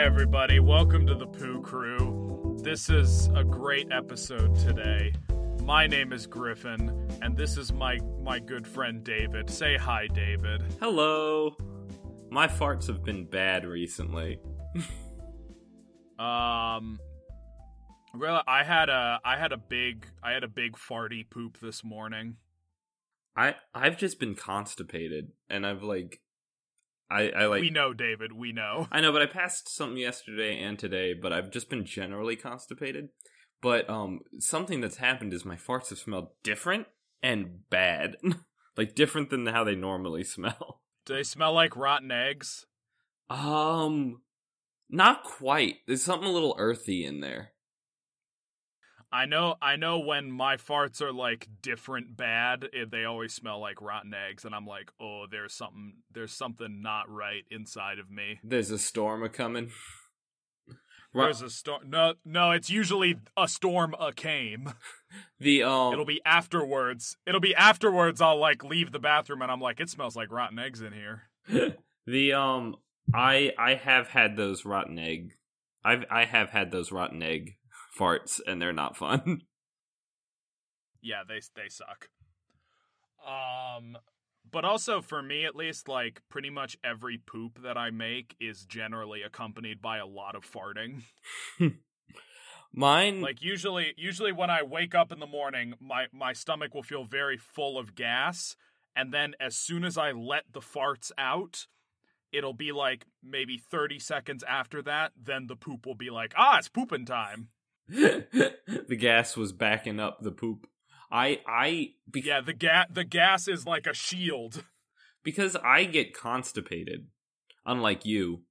Hi, everybody. Welcome to the Poo Crew. This is a great episode today. My name is Griffin, and this is my my good friend David. Say hi, David. Hello. My farts have been bad recently. Um, really, I had a I had a big I had a big farty poop this morning. I I've just been constipated and I've like I I like we know, David. We know. I know, but I passed something yesterday and today, but I've just been generally constipated. But um something that's happened is my farts have smelled different and bad. like different than how they normally smell. Do they smell like rotten eggs? Um not quite. There's something a little earthy in there. I know I know when my farts are like different bad, they always smell like rotten eggs and I'm like, "Oh, there's something there's something not right inside of me." There's a storm a coming. There's a storm. No, no, it's usually a storm a came. The um It'll be afterwards. It'll be afterwards I'll like leave the bathroom and I'm like, "It smells like rotten eggs in here." the um I I have had those rotten egg. I've I have had those rotten egg farts and they're not fun. Yeah, they they suck. Um but also for me at least like pretty much every poop that I make is generally accompanied by a lot of farting. Mine Like usually usually when I wake up in the morning, my my stomach will feel very full of gas and then as soon as I let the farts out, it'll be like maybe 30 seconds after that, then the poop will be like, "Ah, it's pooping time." The gas was backing up the poop. I I be- Yeah, the gas the gas is like a shield. because I get constipated, unlike you.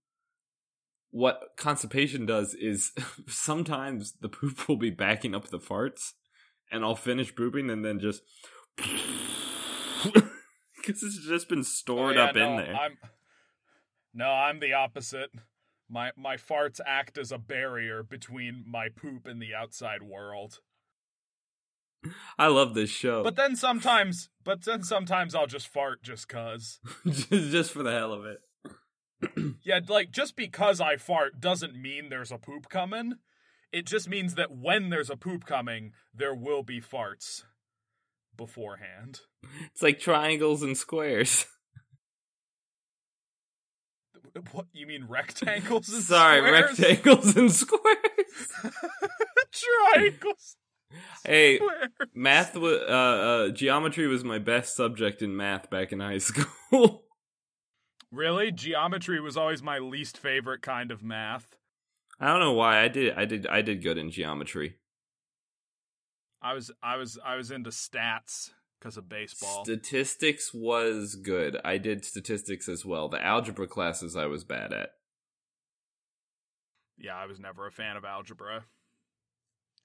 What constipation does is sometimes the poop will be backing up the farts, and I'll finish pooping and then just because it's just been stored Oh, yeah, up in there. I'm No, I'm the opposite. My my farts act as a barrier between my poop and the outside world. I love this show, But then sometimes but then sometimes I'll just fart just cuz. just, just for the hell of it. Yeah, like just because I fart doesn't mean there's a poop coming. It just means that when there's a poop coming, there will be farts beforehand. It's like triangles and squares. What you mean rectangles and Sorry, squares? rectangles and squares. Triangles. hey, Squares. math was uh, uh geometry was my best subject in math back in high school. Really? Geometry was always my least favorite kind of math. I don't know why I did I did I did good in geometry. I was I was I was into stats because of baseball. Statistics was good. I did statistics as well. The algebra classes I was bad at. yeah, I was never a fan of algebra.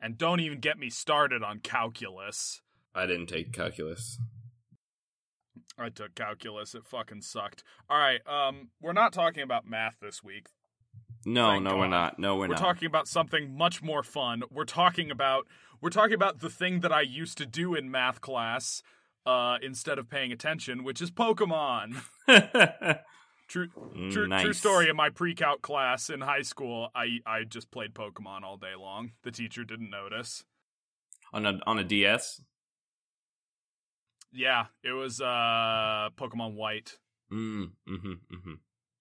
And don't even get me started on calculus. I didn't take calculus. I took calculus. It fucking sucked. All right, um, we're not talking about math this week. No, Thank no, we're not. No, we're, We're not. talking about something much more fun. We're talking about we're talking about the thing that I used to do in math class uh, instead of paying attention, which is Pokemon. True, true, true story. In my pre-calc class in high school, I I just played Pokemon all day long. The teacher didn't notice. on a on a DS. Yeah, it was uh Pokemon White Mm, mm-hmm, mm-hmm.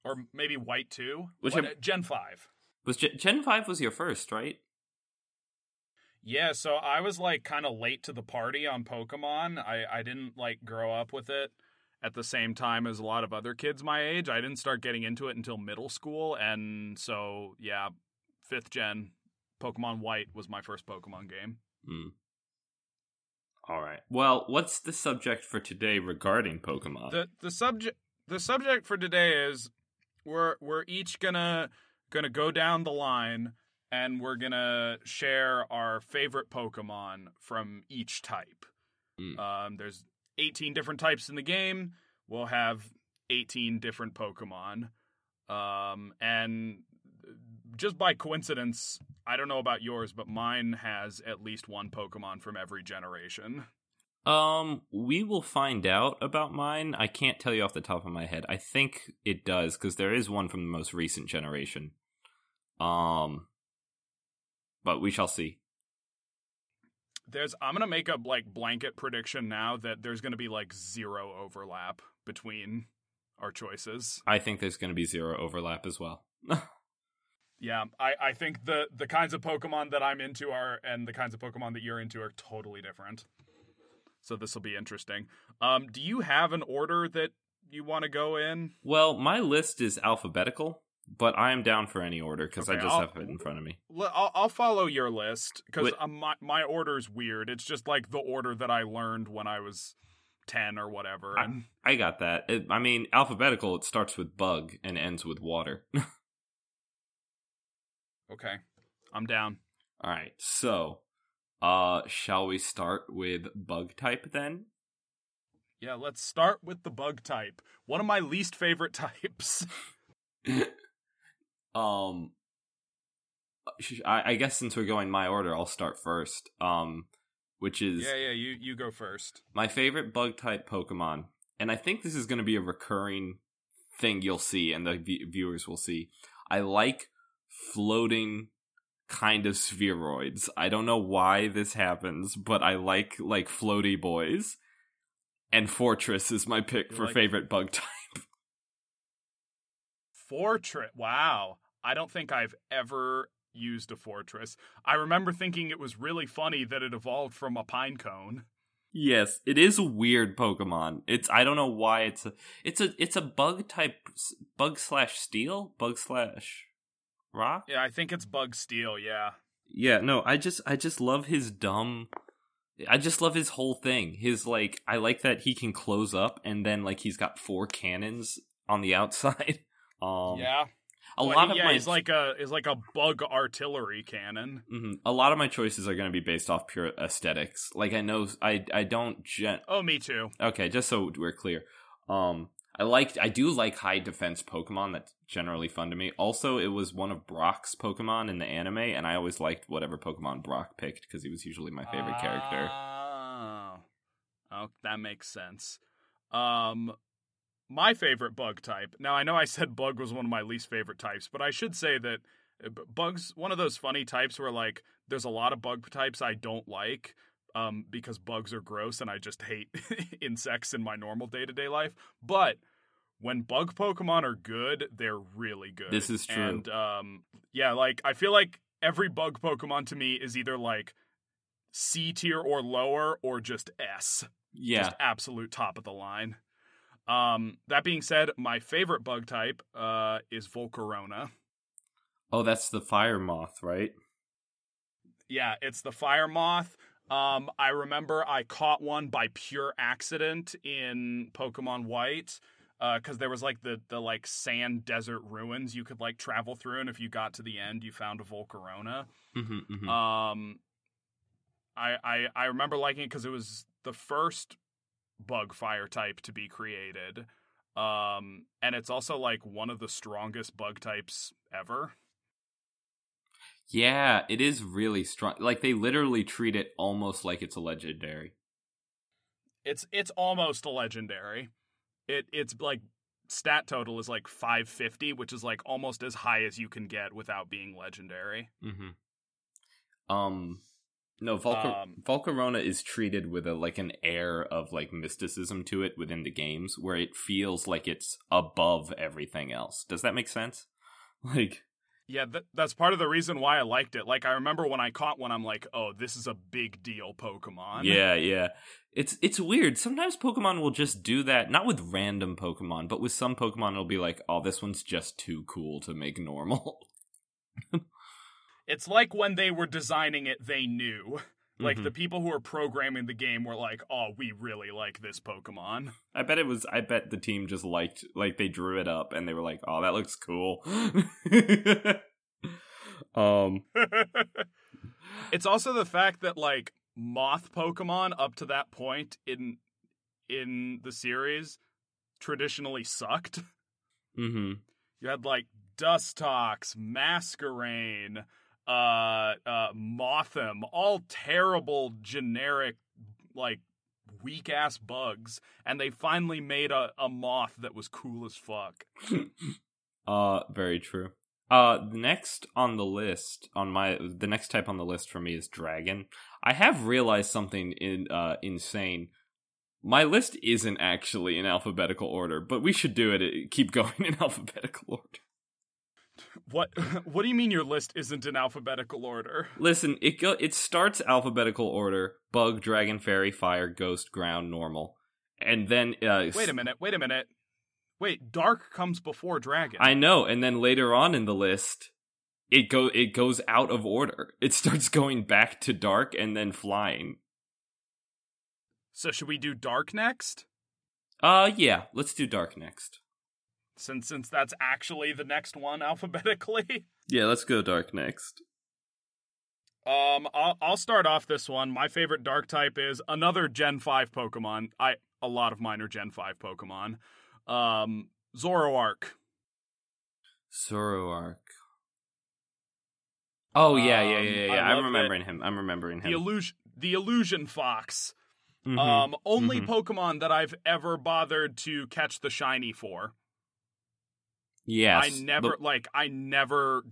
or maybe White Two. Which What- Gen Five. Was Gen, Gen five was your first, right? Yeah, so I was like kind of late to the party on Pokemon. I I didn't like grow up with it at the same time as a lot of other kids my age. I didn't start getting into it until middle school, and so yeah, fifth gen Pokemon White was my first Pokemon game. Mm. All right. Well, what's the subject for today regarding Pokemon? the the subject the subject for today is we're we're each gonna gonna go down the line and we're gonna share our favorite Pokemon from each type. Mm. Um, there's 18 different types in the game. We'll have 18 different Pokemon. Um, and just by coincidence, I don't know about yours, but mine has at least one Pokemon from every generation. Um, we will find out about mine. I can't tell you off the top of my head. I think it does because there is one from the most recent generation. Um, but we shall see. There's I'm gonna make a like blanket prediction now that there's gonna be like zero overlap between our choices. I think there's going to be zero overlap as well. Yeah, I, I think the the kinds of Pokemon that I'm into are and the kinds of Pokemon that you're into are totally different. So this will be interesting. Um, do you have an order that you want to go in? well, my list is alphabetical, but I am down for any order because I just I'll- have it in front of me. I'll, I'll follow your list because my my order's weird. It's just like the order that I learned when I was ten or whatever. And I got that. It, I mean, alphabetical, it starts with bug and ends with water. okay, I'm down. All right, so uh, shall we start with bug type then? Yeah, let's start with the bug type. One of my least favorite types. um, I, I guess since we're going my order, I'll start first. Um, which is yeah, yeah, you you go first. my favorite bug type Pokemon, and I think this is going to be a recurring thing you'll see, and the v- viewers will see. I like floating kind of spheroids. I don't know why this happens, but I like like floaty boys. And Forretress is my pick You for like- favorite bug type. Forretress. Wow. I don't think I've ever used a Forretress. I remember thinking it was really funny that it evolved from a pine cone. Yes, it is a weird Pokemon. It's I don't know why it's a it's a it's a bug type bug slash steel bug slash rock. Yeah, I think it's bug steel, yeah. Yeah, no, I just I just love his dumb I just love his whole thing. His like I like that he can close up and then like he's got four cannons on the outside. Um yeah. A Well, lot of yeah, my he's like a is like a bug artillery cannon. Mhm. a lot of my choices are going to be based off pure aesthetics. Like I know I I don't gen- Oh, me too. Okay, just so we're clear. Um I like I do like high defense Pokemon. That's generally fun to me. Also, it was one of Brock's Pokemon in the anime, and I always liked whatever Pokemon Brock picked because he was usually my favorite character. Oh. oh, that makes sense. Um, my favorite bug type. Now I know I said bug was one of my least favorite types, but I should say that uh, bugs one of those funny types where like there's a lot of bug types I don't like. Um, because bugs are gross and I just hate insects in my normal day to day life. But when bug Pokemon are good, they're really good. This is true. And um, yeah, like I feel like every bug Pokemon to me is either like C tier or lower or just S. Yeah, Just absolute top of the line. Um, that being said, my favorite bug type uh, is Volcarona. oh, that's the Fire Moth, right? Yeah, it's the fire moth. Um, I remember I caught one by pure accident in Pokemon White. because there was like the the like sand desert ruins you could like travel through, and if you got to the end, you found a Volcarona. Mm-hmm, Um, I I I remember liking it because it was the first bug fire type to be created. Um, and it's also like one of the strongest bug types ever. Yeah, it is really strong. Like they literally treat it almost like it's a legendary. It's it's almost a legendary. It it's like stat total is like 550, which is like almost as high as you can get without being legendary. Mm-hmm. Um, no, Volca- Um, Volcarona is treated with a like an air of like mysticism to it within the games, where it feels like it's above everything else. Does that make sense? Like, Yeah, th- that's part of the reason why I liked it. Like I remember when I caught one, I'm like, "Oh, this is a big deal Pokemon." yeah, yeah. It's it's weird. Sometimes Pokemon will just do that, not with random Pokemon, but with some Pokemon, it'll be like, "Oh, this one's just too cool to make normal." It's like when they were designing it, they knew. Like Mhm. the people who were programming the game were like, "Oh, we really like this Pokemon." I bet it was. I bet the team just liked, like they drew it up and they were like, "Oh, that looks cool." um, it's also the fact that like moth Pokemon up to that point in in the series traditionally sucked. Mm-hmm. You had like Dustox, Masquerain, uh, uh, Mothim, all terrible generic like weak ass bugs, and they finally made a, a moth that was cool as fuck. Uh, very true. Uh, next on the list on my the next type on the list for me is dragon. I have realized something in uh insane. My list isn't actually in alphabetical order, but we should do it. Keep going in alphabetical order. What what do you mean your list isn't in alphabetical order? Listen, it go it starts alphabetical order: bug, dragon, fairy, fire, ghost, ground, normal, and then uh, Wait a minute, wait a minute. Wait, dark comes before dragon. I know, and then later on in the list, it go it goes out of order. It starts going back to dark and then flying. So should we do dark next? Uh yeah, let's do dark next. Since since that's actually the next one alphabetically. Yeah, let's go dark next. Um, I'll, I'll start off this one. My favorite dark type is another Gen Five Pokemon. I a lot of mine are Gen Five Pokemon. Um, Zoroark. Zoroark. Oh yeah, yeah, Um, yeah, yeah. Yeah. I'm remembering him. I'm remembering him. The illusion, the illusion fox. Mhm. Um, only mhm. Pokemon that I've ever bothered to catch the shiny for. Yes, I never the- like I never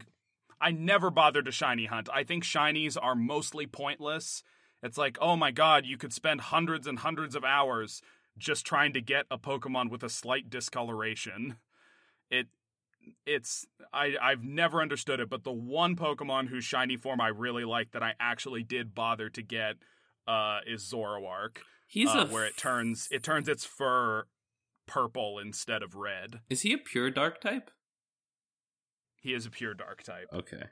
I never bothered to shiny hunt. I think shinies are mostly pointless. It's like, "Oh my god, you could spend hundreds and hundreds of hours just trying to get a Pokemon with a slight discoloration." It it's I I've never understood it, but the one Pokemon whose shiny form I really like that I actually did bother to get uh is Zoroark. he's uh, a where it turns it turns its fur purple instead of red. Is he a pure dark type? He is a pure dark type. Okay.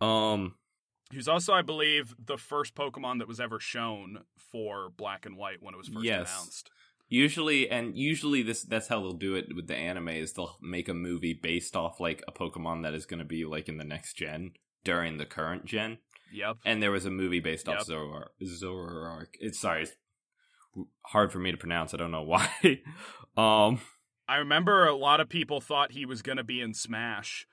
Um. He's also, I believe, the first Pokemon that was ever shown for Black and White when it was first Yes. announced. Usually, and usually this that's how they'll do it with the anime is they'll make a movie based off like a Pokemon that is going to be like in the next gen during the current gen. Yep. And there was a movie based off Yep. Zoroark. Zoroark. It's sorry, it's hard for me to pronounce. I don't know why. Um, I remember a lot of people thought he was going to be in Smash,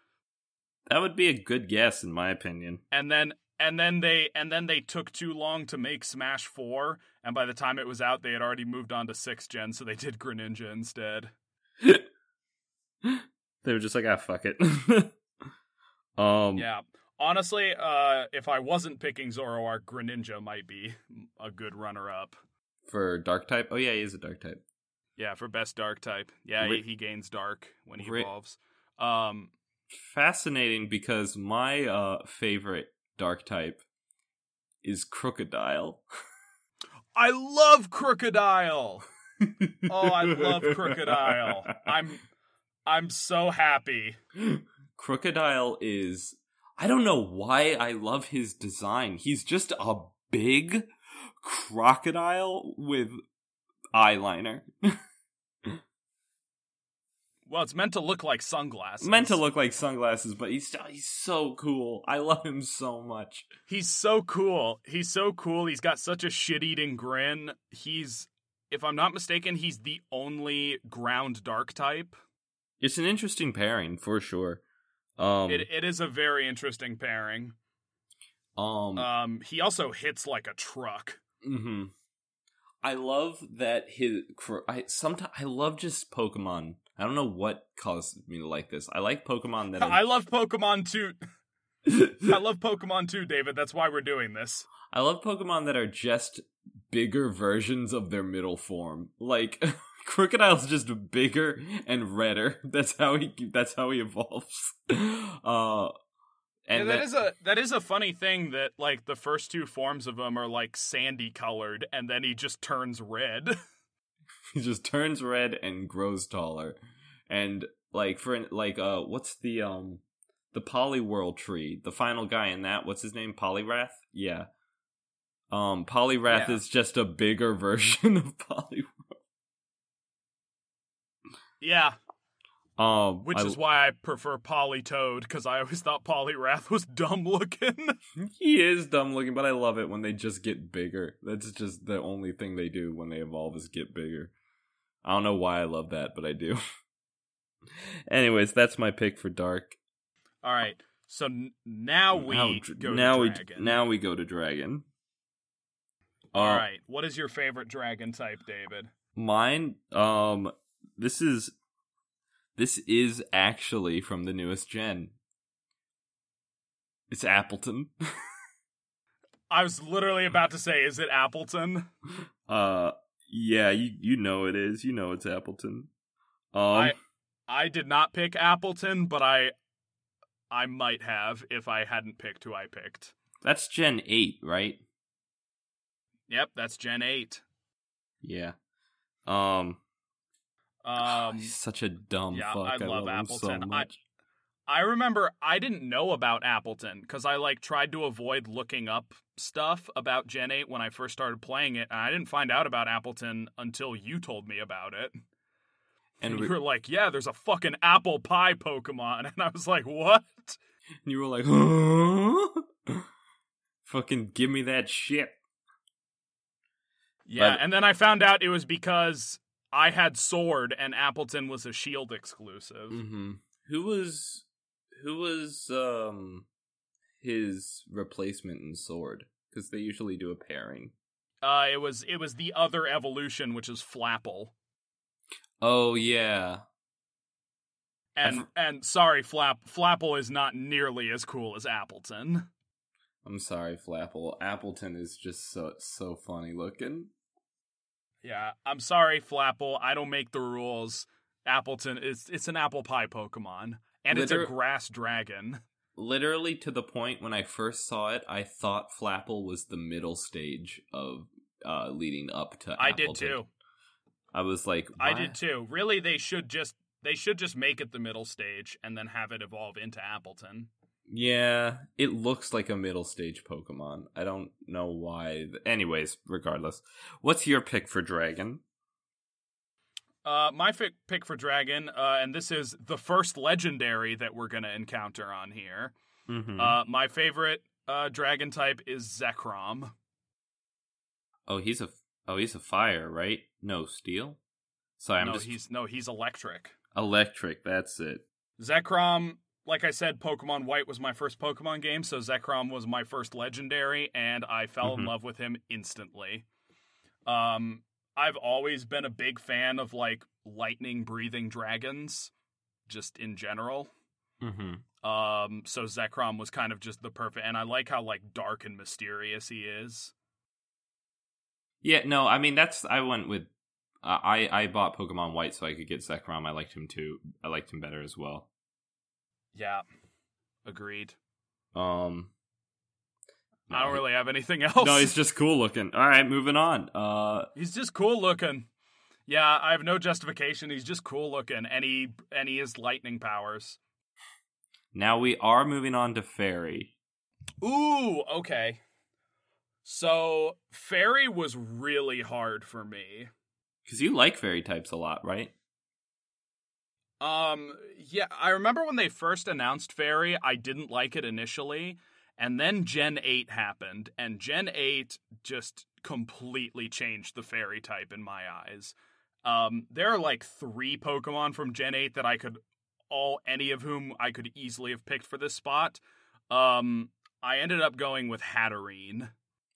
that would be a good guess in my opinion. and then and then they and then they took too long to make Smash Four, and by the time it was out, they had already moved on to sixth gen, so they did Greninja instead. they were just like, ah, fuck it. um, Yeah. Honestly, uh, if I wasn't picking Zoroark, Greninja might be a good runner-up. for dark type. Oh yeah, he is a dark type. Yeah, for best dark type. Yeah, he, he gains dark when he evolves. Um, Fascinating because my uh favorite dark type is Krookodile. I love Krookodile. Oh, I love Krookodile. I'm I'm so happy. Krookodile is I don't know why I love his design. He's just a big crocodile with eyeliner. Well, it's meant to look like sunglasses. Meant to look like sunglasses, but he's he's so cool. I love him so much. He's so cool. He's so cool. He's got such a shit-eating grin. He's if I'm not mistaken, he's the only ground dark type. It's an interesting pairing for sure. Um, It it is a very interesting pairing. um, Um he also hits like a truck. hmm I love that his. I sometimes I love just Pokemon. I don't know what caused me to like this. I like Pokemon that. I Are, love Pokemon too. I love Pokemon too, David. That's why we're doing this. I love Pokemon that are just bigger versions of their middle form. Like Krookodile's just bigger and redder. That's how he. That's how he evolves. Uh, And and that that- is a that is a funny thing that like the first two forms of him are like sandy colored, and then he just turns red. he just turns red and grows taller. And like for like uh what's the um the Poliwhirl tree the final guy in that what's his name? Poliwrath yeah. Um Poliwrath Yeah. is just a bigger version of Poliwhirl yeah, um which I- is why I prefer Politoed because I always thought Poliwrath was dumb looking. he is dumb looking but i love it when they just get bigger that's just the only thing they do when they evolve is get bigger i don't know why i love that but i do anyways that's my pick for dark All right, so n- now we now, go now to we dragon. now we go to dragon. All Uh, right, what is your favorite dragon type, David? Mine, um, this is this is actually from the newest gen. It's Appletun. I was literally about to say, is it Appletun? Uh, yeah, you you know it is. You know it's Appletun. Um, I I did not pick Appletun, but I I might have if I hadn't picked who I picked. that's Gen eight, right? Yep, that's Gen 8. Yeah. Um, Um he's such a dumb yeah, fuck. I love him Appletun. so I- much. I remember I didn't know about Appletun cuz I like tried to avoid looking up stuff about Gen 8 when I first started playing it and I didn't find out about Appletun until you told me about it. and And we- you were like, "Yeah, there's a fucking apple pie Pokemon." And I was like, "What?" And you were like, huh? Fucking give me that shit. Yeah, But- and then I found out it was because I had Sword and Appletun was a Shield exclusive. Mm-hmm. Who was who was um his replacement in Sword? Because they usually do a pairing. Uh, it was it was the other evolution, which is Flapple. Oh yeah. And I've- and sorry, Flap Flapple is not nearly as cool as Appletun. I'm sorry, Flapple. Appletun is just so so funny looking. Yeah, I'm sorry, Flapple. I don't make the rules. Appletun is it's an apple pie Pokemon, and it's a grass dragon. Literally to the point when I first saw it, I thought Flapple was the middle stage of uh leading up to I did too. I was like, I did too. Really, they should just they should just make it the middle stage and then have it evolve into Appletun. Yeah, it looks like a middle stage Pokemon. I don't know why. Anyways, regardless, what's your pick for Dragon? Uh, my fi- pick for Dragon, uh, and this is the first legendary that we're gonna encounter on here. Mm-hmm. Uh, my favorite uh, Dragon type is Zekrom. oh, he's a oh he's a fire, right? No steel. Sorry, I'm no, just he's no, he's electric. electric. That's it. Zekrom, like I said, Pokemon White was my first Pokemon game, so Zekrom was my first legendary, and I fell in Mhm. love with him instantly. Um, I've always been a big fan of like lightning breathing dragons, just in general. Mm-hmm. Um, so Zekrom was kind of just the perfect, and I like how like dark and mysterious he is. Yeah, no, I mean that's I went with uh, I I bought Pokemon White so I could get Zekrom. I liked him too. I liked him better as well. Yeah, agreed. Um, I don't really have anything else. No, he's just cool looking. All right, moving on. Uh, He's just cool looking. Yeah, I have no justification. He's just cool looking, and he and he has lightning powers. now we are moving on to Fairy. Ooh, okay. So fairy was really hard for me. Because you like fairy types a lot, right? Um, yeah, I remember when they first announced fairy, I didn't like it initially, and then Gen eight happened, and Gen eight just completely changed the fairy type in my eyes. Um, there are like three Pokemon from Gen 8 that I could all any of whom I could easily have picked for this spot. Um, I ended up going with Hatterene.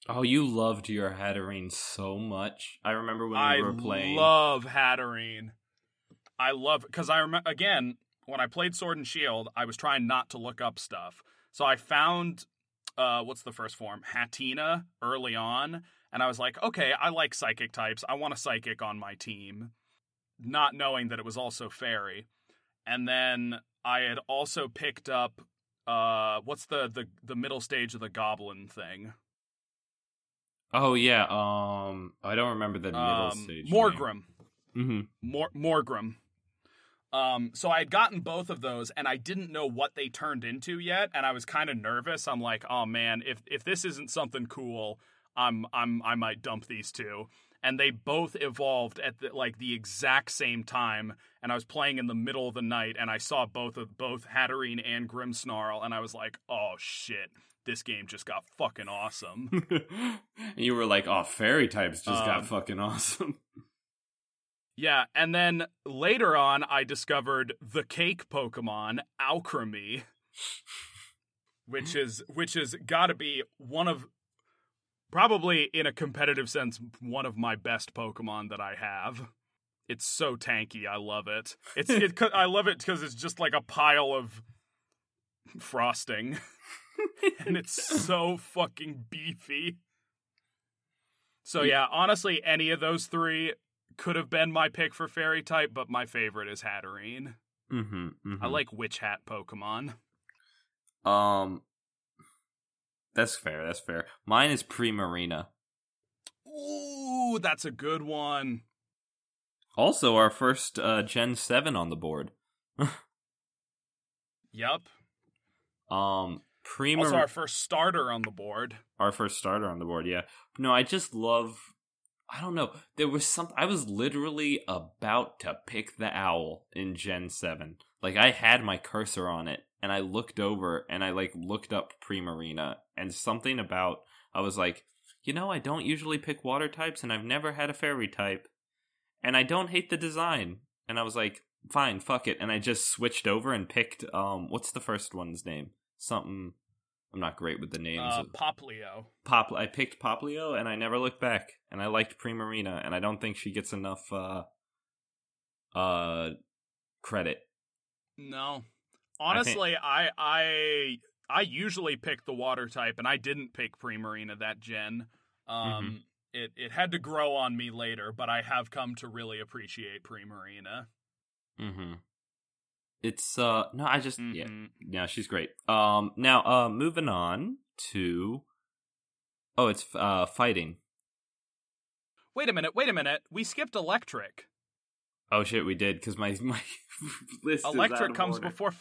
Oh, you loved your Hatterene so much. I remember when we I were playing. love Hatterene. I love because I remember again when I played Sword and Shield, I was trying not to look up stuff, so I found uh, what's the first form Hatenna early on, and I was like, okay, I like psychic types. I want a psychic on my team, not knowing that it was also fairy. And then I had also picked up uh, what's the the the middle stage of the goblin thing? oh yeah. Um, I don't remember the middle Um, stage. Morgrem. Mm-hmm. Mor- Morgrem. Um, so I had gotten both of those, and I didn't know what they turned into yet, and I was kind of nervous. I'm like, oh man, if if this isn't something cool, I'm I'm I might dump these two. And they both evolved at the, like the exact same time, and I was playing in the middle of the night, and I saw both of both Hatterene and Grimmsnarl, and I was like, oh shit, this game just got fucking awesome. and you were like, "Oh, fairy types just Um, got fucking awesome." Yeah, and then later on, I discovered the cake Pokemon Alcremie, which is which is got to be one of probably in a competitive sense one of my best Pokemon that I have. It's so tanky, I love it. It's it, I love it because it's just like a pile of frosting. and it's so fucking beefy. So yeah, honestly, any of those three could have been my pick for fairy type, but my favorite is Hatterene. Mm-hmm, mm-hmm. I like witch hat Pokemon. Um, that's fair. That's fair. Mine is Primarina. Ooh, that's a good one. Also, our first uh, Gen Seven on the board. Yep. Um, Prima. Also, our first starter on the board. our first starter on the board. Yeah. No, I just love. I don't know. There was some. I was literally about to pick the owl in Gen Seven. Like I had my cursor on it, and I looked over, and I like looked up Primarina, and something about I was like, you know, I don't usually pick water types, and I've never had a fairy type, and I don't hate the design, and I was like, fine, fuck it, and I just switched over and picked um, what's the first one's name? Something. I'm not great with the names. Uh, of- Poplio. Pop I picked Poplio and I never looked back. And I liked Primarina and I don't think she gets enough uh uh credit. No. Honestly, I, I I usually pick the water type, and I didn't pick Primarina that gen. Um, it it had to grow on me later, but I have come to really appreciate Primarina. Mhm. It's uh no, I just yeah. Mhm. Yeah, she's great. Um now uh moving on to Oh, it's uh fighting. Wait a minute. Wait a minute. We skipped electric. Oh shit, we did cuz my my list is out Electric comes order. before.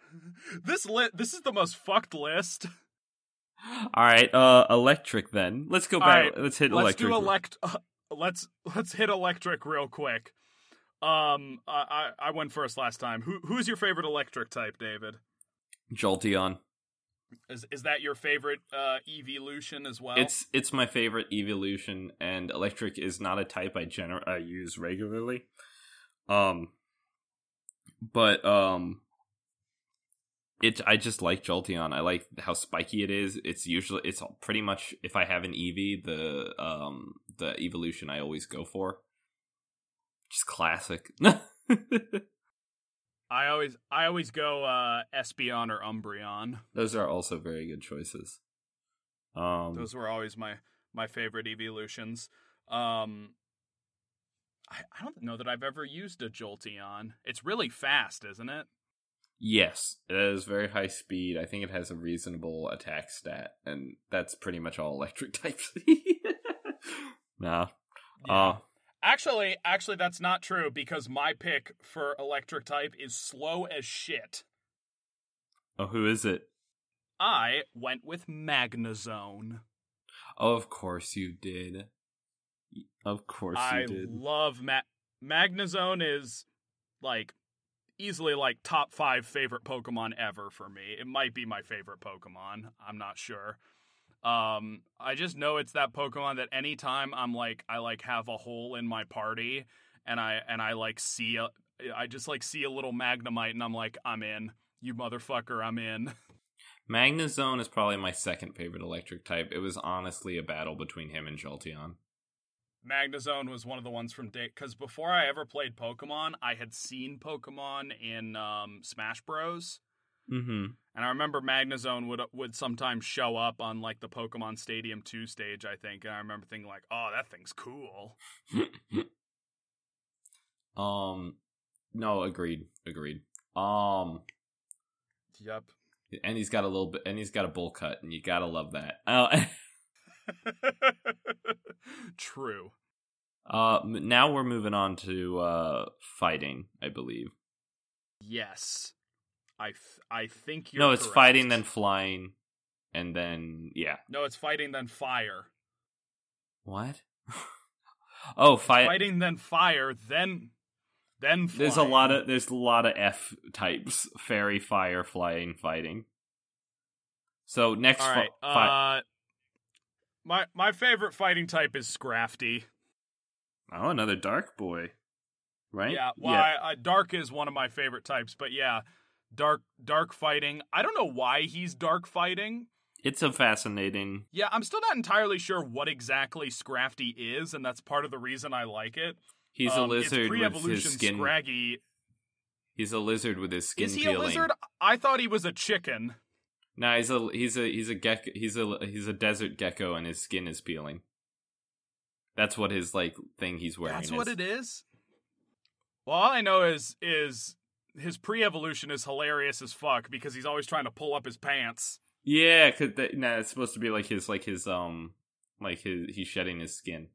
this li- This is the most fucked list. All right, uh electric then. Let's go back. right, let's hit electric. let's electric. do elect. Uh, let's let's hit electric real quick. Um, I I went first last time. Who who's your favorite electric type, David? Jolteon. Is is that your favorite uh evolution as well? It's it's my favorite evolution, and electric is not a type I gener- I use regularly. Um, but um, it I just like Jolteon. I like how spiky it is. It's usually it's pretty much if I have an Eevee, the um the evolution I always go for. Just classic. I always I always go uh Espeon or Umbreon. Those are also very good choices. Um, Those were always my my favorite evolutions. Um I, I don't know that I've ever used a Jolteon. It's really fast, isn't it? Yes, it is very high speed. I think it has a reasonable attack stat, and that's pretty much all electric types. nah. Uh, Actually, actually that's not true because my pick for electric type is slow as shit. oh, who is it? I went with Magnezone. Oh, of course you did. Of course I you did. love Ma- Magnezone is like easily like top 5 favorite Pokemon ever for me. It might be my favorite Pokemon. I'm not sure. Um I just know it's that Pokemon that anytime I'm like I like have a hole in my party and I and I like see a I just like see a little Magnemite and I'm like I'm in. You motherfucker, I'm in. Magnezone is probably my second favorite electric type. It was honestly a battle between him and Jolteon. Magnezone was one of the ones from day because before I ever played Pokemon, I had seen Pokemon in um, Smash Bros. Mm-hmm. And I remember Magnezone would would sometimes show up on like the Pokemon Stadium 2 stage, I think. And I remember thinking like, "Oh, that thing's cool." um, no, agreed, agreed. Um, Yep. and he's got a little bit, and he's got a bowl cut, and you gotta love that. Uh, True. uh, now we're moving on to uh fighting, I believe. Yes. I th- I think you're no, it's correct. fighting, then flying, and then yeah. No, it's fighting then fire. What? oh, fight. Fighting then fire, then then There's a lot of there's a lot of F types: fairy, fire, flying, fighting. So next, All fi- right. Uh, my my favorite fighting type is Scrafty. oh, another dark boy, right? Yeah, well, I, I, dark is one of my favorite types, but yeah, dark dark fighting. I don't know why he's dark fighting. it's a fascinating. Yeah, I'm still not entirely sure what exactly Scrafty is, and that's part of the reason I like it. He's a Um, it's lizard with his skin. Scraggy. He's a lizard with his skin Is he peeling. a lizard? I thought he was a chicken. Nah, he's a he's a he's a gecko. He's a he's a desert gecko, and his skin is peeling. That's what his like thing he's wearing. That's is. what it is. Well, all I know is is his pre-evolution is hilarious as fuck because he's always trying to pull up his pants. Yeah, cause that, nah, it's supposed to be like his like his um like his he's shedding his skin.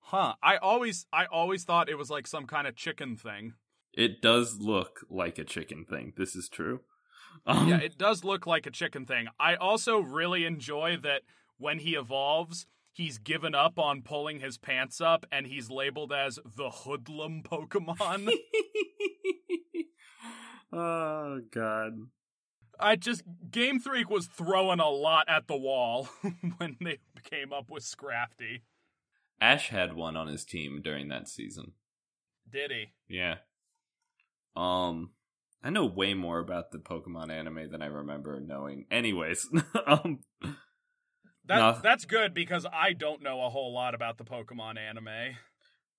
Huh. I always I always thought it was like some kind of chicken thing. It does look like a chicken thing. This is true. Um, Yeah, it does look like a chicken thing. I also really enjoy that when he evolves, he's given up on pulling his pants up and he's labeled as the hoodlum Pokemon. oh god. I just Game Freak was throwing a lot at the wall when they came up with Scrafty. Ash had one on his team during that season. Did he? Yeah. Um I know way more about the Pokemon anime than I remember knowing. Anyways, um That No. that's good because I don't know a whole lot about the Pokemon anime.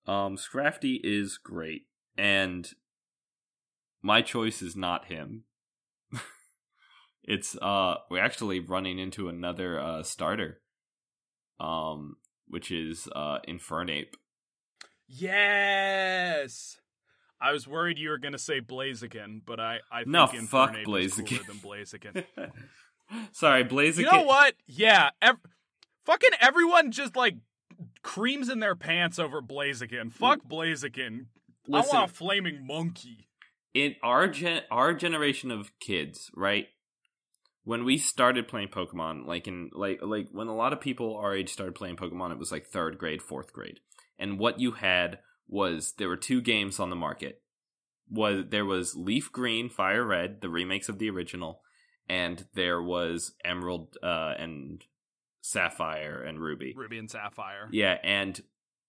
um Scrafty is great and my choice is not him. it's uh we're actually running into another uh starter. Um which is uh Infernape. Yes. I was worried you were to say Blaziken, but I I think No, fuck Infernape is cooler Blaziken. than Blaziken. Sorry, Blaziken. You know what? Yeah, ev- fucking everyone just like creams in their pants over Blaziken. Fuck Blaziken. Listen, I want a flaming monkey. In our gen our generation of kids, right? When we started playing Pokemon, like in like like when a lot of people our age started playing Pokemon, it was like third grade, fourth grade, and what you had was there were two games on the market. Was there was Leaf Green, Fire Red, the remakes of the original, and there was Emerald uh, and Sapphire and Ruby. Ruby and Sapphire. Yeah, and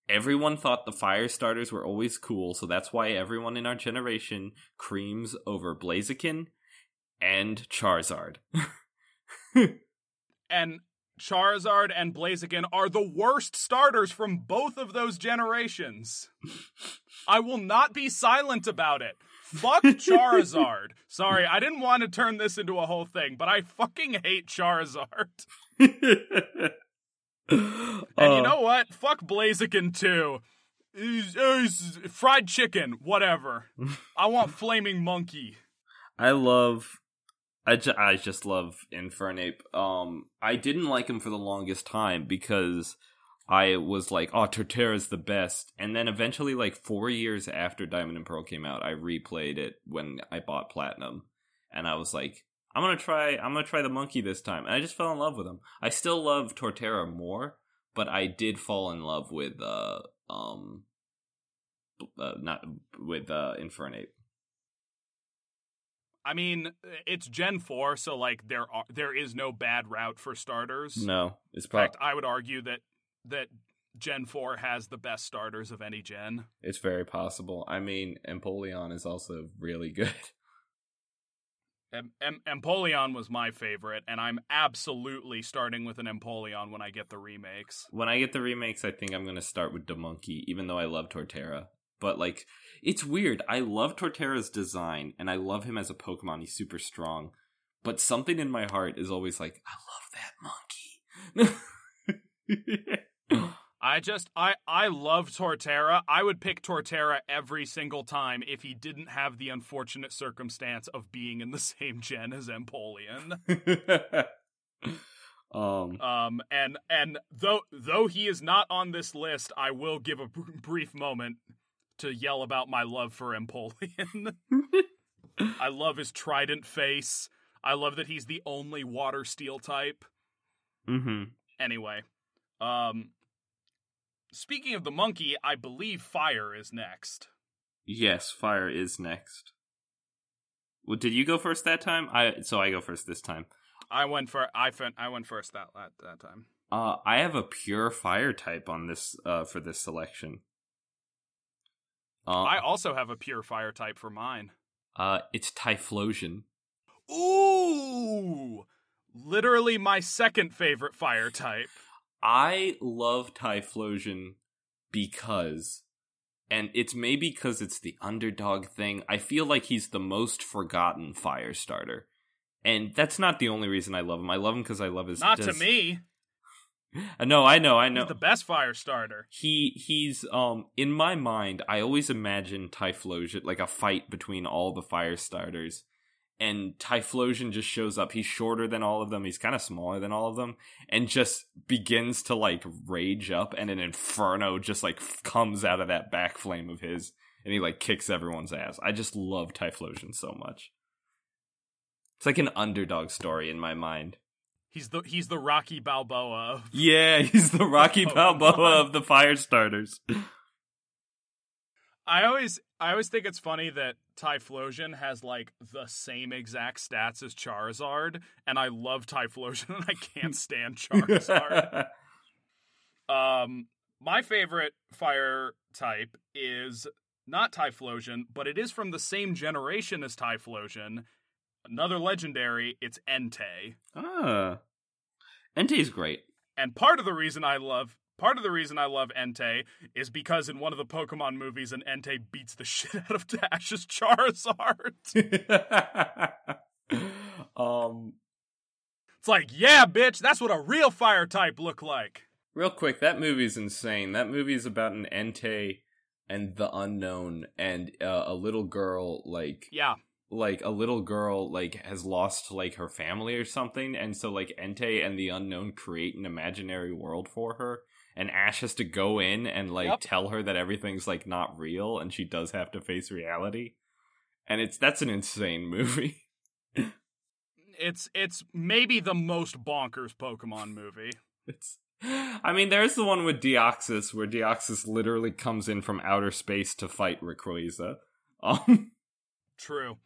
everyone thought the fire starters were always cool, so that's why everyone in our generation creams over Blaziken and Charizard. And Charizard and Blaziken are the worst starters from both of those generations. I will not be silent about it. Fuck Charizard. Sorry, I didn't want to turn this into a whole thing, but I fucking hate Charizard. and And you know what? Fuck Blaziken too. Fried chicken, whatever. I want flaming monkey. I love I, ju- I just love Infernape. Um I didn't like him for the longest time because I was like, oh, Torterra's the best. And then eventually, like four years after Diamond and Pearl came out, I replayed it when I bought Platinum. And I was like, I'm gonna try I'm gonna try the monkey this time. And I just fell in love with him. I still love Torterra more, but I did fall in love with uh um uh, not with uh Infernape. I mean, it's Gen 4, so like there are there is no bad route for starters. No, it's In fact, I would argue that that Gen 4 has the best starters of any gen. It's very possible. I mean, Empoleon is also really good. Em- Em- Empoleon was my favorite, and I'm absolutely starting with an Empoleon when I get the remakes. When I get the remakes, I think I'm going to start with the monkey, even though I love Torterra. But, like, it's weird. I love Torterra's design, and I love him as a Pokemon. He's super strong. But something in my heart is always like, I love that monkey. I just I I love Torterra. I would pick Torterra every single time if he didn't have the unfortunate circumstance of being in the same gen as Empoleon. um, Um and and though though he is not on this list, I will give a br- brief moment to yell about my love for Empoleon. I love his trident face. I love that he's the only water steel type. hmm Anyway, um speaking of the monkey, I believe fire is next. Yes, fire is next. Well, did you go first that time? I so I go first this time. I went for I went I went first that that, that time. Uh, I have a pure fire type on this uh for this selection. Uh, I also have a pure fire type for mine. uh, it's Typhlosion. Ooh! Literally my second favorite fire type. I love Typhlosion because, and it's maybe because it's the underdog thing. I feel like he's the most forgotten fire starter, And that's not the only reason I love him. I love him because I love his. Not to me. No, I know, I know. He's the best fire starter. he he's um in my mind i always imagine typhlosion like a fight between all the fire starters and typhlosion just shows up. He's shorter than all of them. He's kind of smaller than all of them and just begins to like rage up and an inferno just like f- comes out of that back flame of his and he like kicks everyone's ass. I just love typhlosion so much. It's like an underdog story in my mind. He's the he's the Rocky Balboa. of- yeah he's the rocky balboa of the fire starters I always I always think it's funny that Typhlosion has like the same exact stats as Charizard, and I love Typhlosion and I can't stand Charizard. um, my favorite fire type is not Typhlosion, but it is from the same generation as Typhlosion. Another legendary, it's Entei. Ah. Entei's great. And part of the reason I love part of the reason I love Entei is because in one of the Pokemon movies, an Entei beats the shit out of Dash's Charizard. um It's like, yeah, bitch, that's what a real fire type look like. real quick, that movie's insane. That movie's about an Entei and the Unown and uh, a little girl like Yeah, like a little girl like has lost like her family or something and so like Entei and the Unown create an imaginary world for her and Ash has to go in and like Yep. tell her that everything's like not real and she does have to face reality. And it's that's an insane movie. it's it's maybe the most bonkers Pokemon movie. It's I mean there's the one with Deoxys where Deoxys literally comes in from outer space to fight Rayquaza. Um True.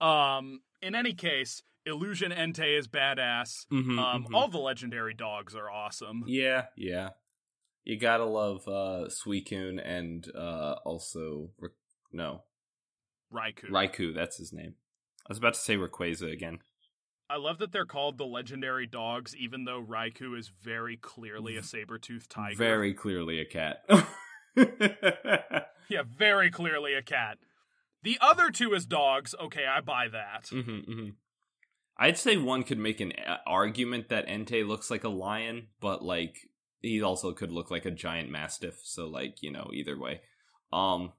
Um, in any case, Illusion Entei is badass. mhm, Um, mhm. all the legendary dogs are awesome. Yeah, yeah. You gotta love uh Suicune and uh also no Raikou. Raikou. That's his name. I was about to say Rayquaza again. I love that they're called the legendary dogs, even though Raikou is very clearly a saber-toothed tiger. Very clearly a cat. Yeah, very clearly a cat. The other two is dogs, okay, I buy that. hmm hmm I'd say one could make an uh, argument that Entei looks like a lion, but like he also could look like a giant mastiff. So like you know, either way. Um,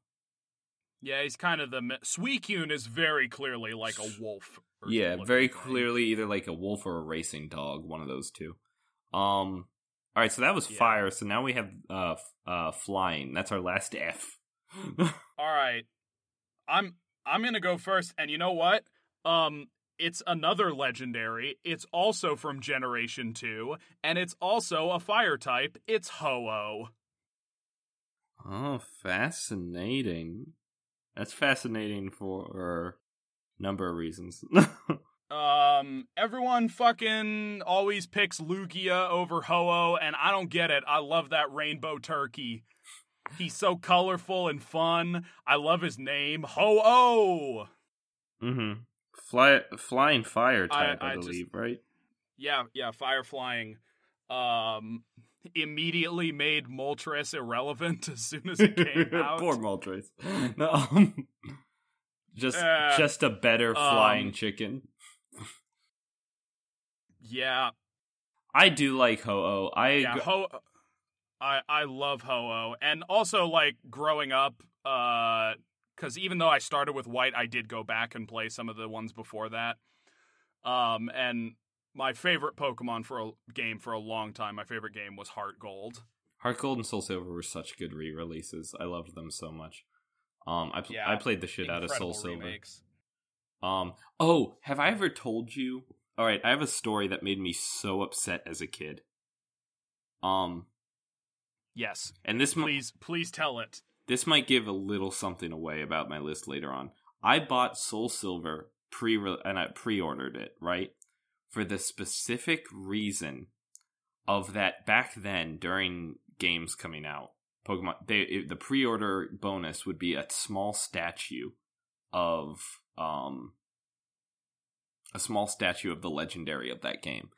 Yeah, he's kind of the mi- Suicune is very clearly like a wolf. yeah, very thing. clearly either like a wolf or a racing dog, one of those two. Um, all right, so that was Yeah. fire. So now we have uh f- uh flying. That's our last F. All right, I'm I'm gonna go first, and you know what? Um, it's another legendary. It's also from Generation Two, and it's also a fire type. It's Ho-Oh. oh, fascinating. That's fascinating for a number of reasons. Um, everyone fucking always picks Lugia over Ho-Oh, and I don't get it. I love that rainbow turkey. He's so colorful and fun. I love his name, Ho-Oh. mm-hmm. Fly, flying fire I- type, I, I just- believe, right? Yeah, yeah, fire flying. Um, immediately made Moltres irrelevant as soon as it came out. Poor Moltres. No, um, just Uh, just a better flying um, chicken. Yeah, I do like Ho-Oh. I yeah, Ho. I I love Ho-Oh, and also like growing up, uh, because even though I started with White, I did go back and play some of the ones before that. Um, and my favorite Pokemon for a game for a long time, my favorite game was Heart Gold. Heart Gold and Soul Silver were such good re-releases. I loved them so much. Um, I pl- Yeah, I played the shit out of Soul Incredible Silver. Um, oh, have I ever told you? All right, I have a story that made me so upset as a kid. Um, Yes, and this please, please tell it. This might give a little something away about my list later on. I bought Soul Silver pre and I pre-ordered it right for the specific reason of that back then during games coming out. Pokemon they the pre-order bonus would be a small statue of um a small statue of the legendary of that game.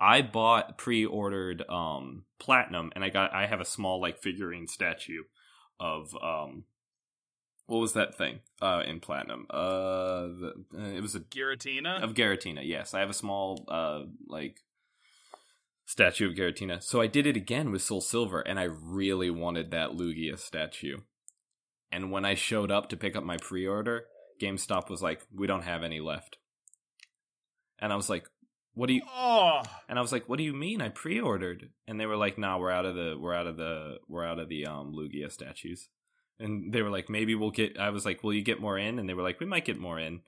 I bought pre-ordered um platinum and I got I have a small like figurine statue of um what was that thing uh in platinum? Uh, the, uh it was a Giratina. of Garatina. Yes, I have a small uh like statue of Garatina. So I did it again with Soul Silver, and I really wanted that Lugia statue. And when I showed up to pick up my pre-order, GameStop was like, "We don't have any left." And I was like, "What do you?" oh, And I was like, "What do you mean? I pre-ordered." And they were like, "Nah, we're out of the we're out of the we're out of the um Lugia statues." And they were like, "Maybe we'll get." I was like, "Will you get more in?" And they were like, "We might get more in."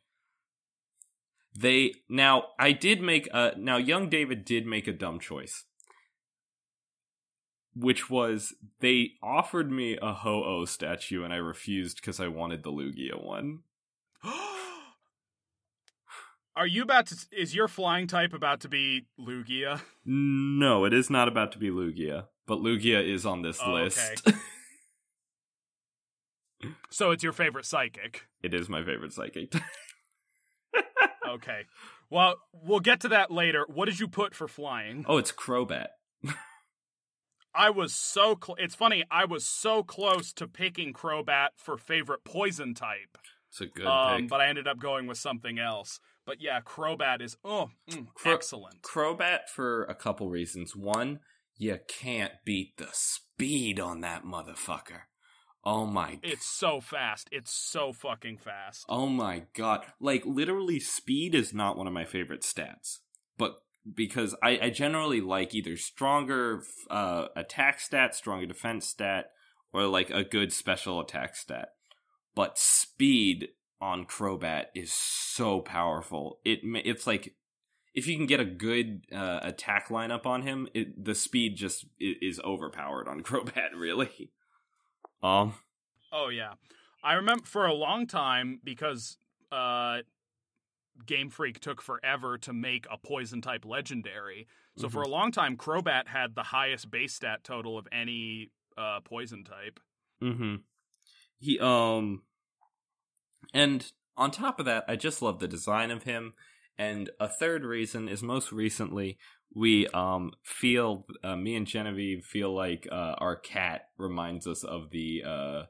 They now I did make a now young David did make a dumb choice. Which was they offered me a Ho-Oh statue and I refused because I wanted the Lugia one. are you about to? Is your flying type about to be Lugia? No, it is not about to be Lugia, but Lugia is on this Oh, list. okay. So it's your favorite psychic. it is my favorite psychic. Okay. Well, we'll get to that later. What did you put for flying? oh, it's Crobat. I was so cl- it's funny, I was so close to picking Crobat for favorite poison type. It's a good um, pick. but I ended up going with something else. But yeah, Crobat is oh, mm, Cro- excellent. Crobat for a couple reasons. One, you can't beat the speed on that motherfucker. Oh my It's so fast. It's so fucking fast. Oh my god. Like literally speed is not one of my favorite stats. But because I, I generally like either stronger uh, attack stat, stronger defense stat, or like a good special attack stat. But speed on Crobat is so powerful. It it's like if you can get a good uh, attack lineup on him, it, the speed just is overpowered on Crobat. Really. Um. Oh yeah, I remember for a long time because uh, Game Freak took forever to make a poison type legendary. So for a long time, Crobat had the highest base stat total of any uh, poison type. Mm-hmm. He um and on top of that, I just love the design of him. And a third reason is most recently we um feel uh, me and Genevieve feel like uh, our cat reminds us of the uh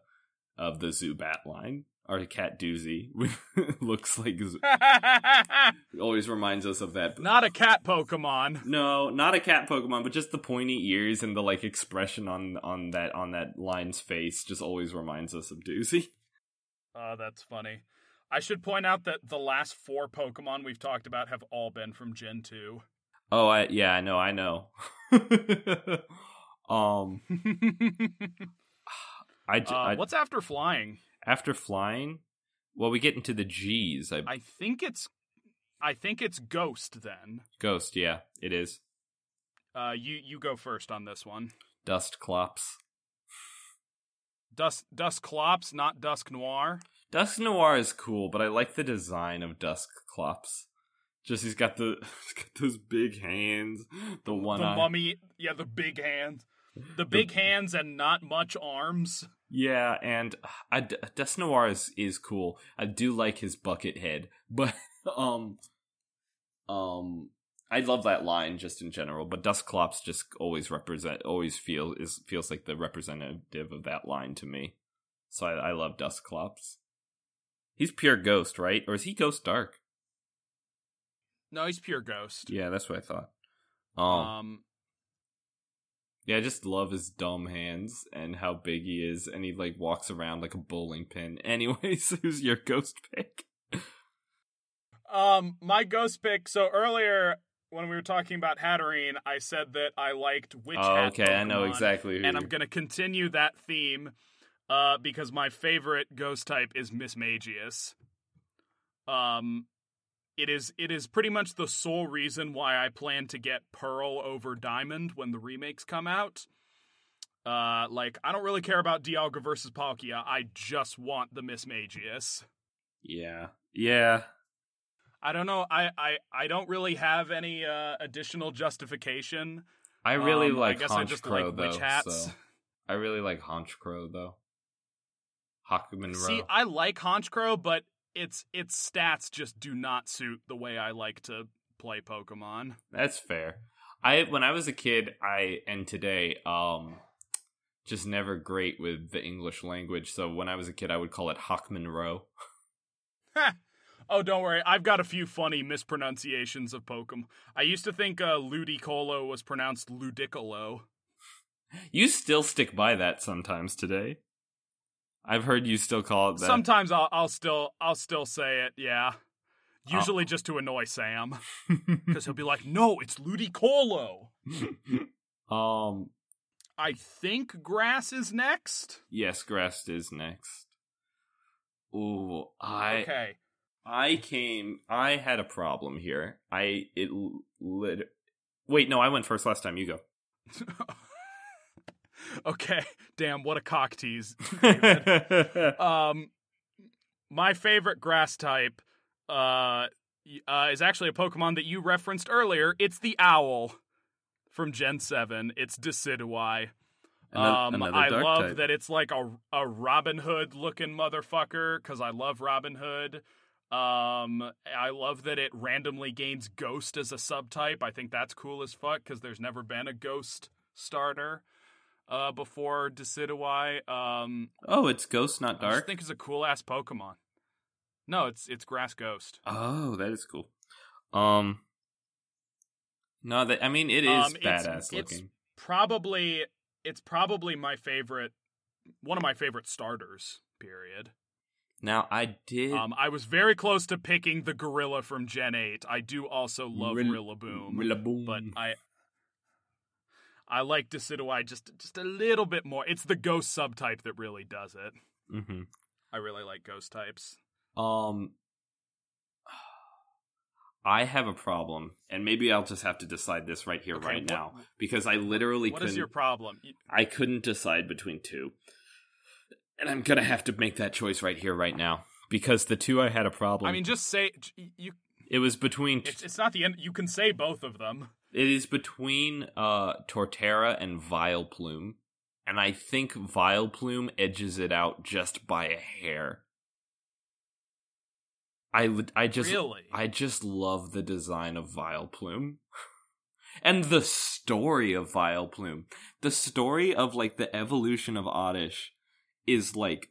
of the Zubat line. Our cat Doozy looks like always reminds us of that. Not a cat Pokemon. No, not a cat Pokemon, but just the pointy ears and the like expression on on that on that line's face just always reminds us of Doozy. Oh, that's funny. I should point out that the last four Pokemon we've talked about have all been from Gen 2. Oh, I yeah, I know, I know. um, I, uh, I- what's after flying? after flying. Well, we get into the G's. I, I think it's I think it's Ghost then. Ghost, yeah, it is. Uh you you go first on this one. Dusclops. Dusk Dusclops, not Dusknoir. Dusk Noir is cool, but I like the design of Dusk Clops. Just he's got the he's got those big hands, the one the eye. mummy, yeah, the big hands. The big hands and not much arms. Yeah, and I, Dusknoir is, is cool. I do like his bucket head, but um, um, I love that line just in general. But Dusclops just always represent, always feel is feels like the representative of that line to me. So I, I love Dusclops. He's pure ghost, right? Or is he ghost dark? No, he's pure ghost. Yeah, that's what I thought. Um, Um yeah, I just love his dumb hands and how big he is, and he like walks around like a bowling pin. Anyways, who's your ghost pick? Um, my ghost pick. So earlier when we were talking about Hatterene, I said that I liked Witch Oh, Hat okay, I know exactly who. and I'm gonna continue that theme, uh, because my favorite ghost type is Mismagius. Um, it is it is pretty much the sole reason why I plan to get Pearl over Diamond when the remakes come out. Uh, like I don't really care about Dialga versus Palkia. I just want the Mismagius. Yeah, yeah. I don't know. I, I, I don't really have any uh, additional justification. I really Um, I like guess I Haunch just Crow like though. witch hats. so- I really like Honchkrow though. Hakumen See, I like Honchkrow, but its its stats just do not suit the way I like to play Pokemon. That's fair. I when I was a kid, I and today, um, just never great with the English language. So when I was a kid, I would call it Hockman Row. Oh, don't worry. I've got a few funny mispronunciations of Pokemon. I used to think uh, Ludicolo was pronounced Ludicolo. You still stick by that sometimes today. I've heard you still call it that. Sometimes I'll, I'll still I'll still say it. Yeah. Usually oh. just to annoy Sam, because he'll be like, "No, it's Ludicolo." um, I think grass is next. Yes, grass is next. Ooh, I okay. I came. I had a problem here. I it lit. Wait, no, I went first last time. You go. okay. Damn, what a cock tease. um, my favorite grass type uh, uh, is actually a Pokemon that you referenced earlier. It's the owl from Gen 7. It's Decidueye. Um, I love type. that it's like a, a Robin Hood looking motherfucker because I love Robin Hood. Um, I love that it randomly gains Ghost as a subtype. I think that's cool as fuck because there's never been a Ghost starter uh, before Decidueye. Um, oh, it's Ghost, not Dark. I think it's a cool ass Pokemon. No, it's it's Grass Ghost. Oh, that is cool. Um, no, that I mean it is um, badass it's, looking. It's probably it's probably my favorite, one of my favorite starters. Period. Now I did. Um, I was very close to picking the gorilla from Gen Eight. I do also love Rill- Rillaboom, Rillaboom, but I I like Decidueye just just a little bit more. It's the ghost subtype that really does it. Mm-hmm. I really like ghost types. Um, I have a problem, and maybe I'll just have to decide this right here, okay, right what, now, because I literally what couldn't. your problem? I couldn't decide between two, and I'm gonna have to make that choice right here, right now, because the two I had a problem. I mean, just say you. It was between. T- it's, it's not the end. You can say both of them. It is between uh, Torterra and Vileplume, and I think Vileplume edges it out just by a hair. I I just really? I just love the design of Vileplume. and the story of Vileplume. The story of like the evolution of Oddish is like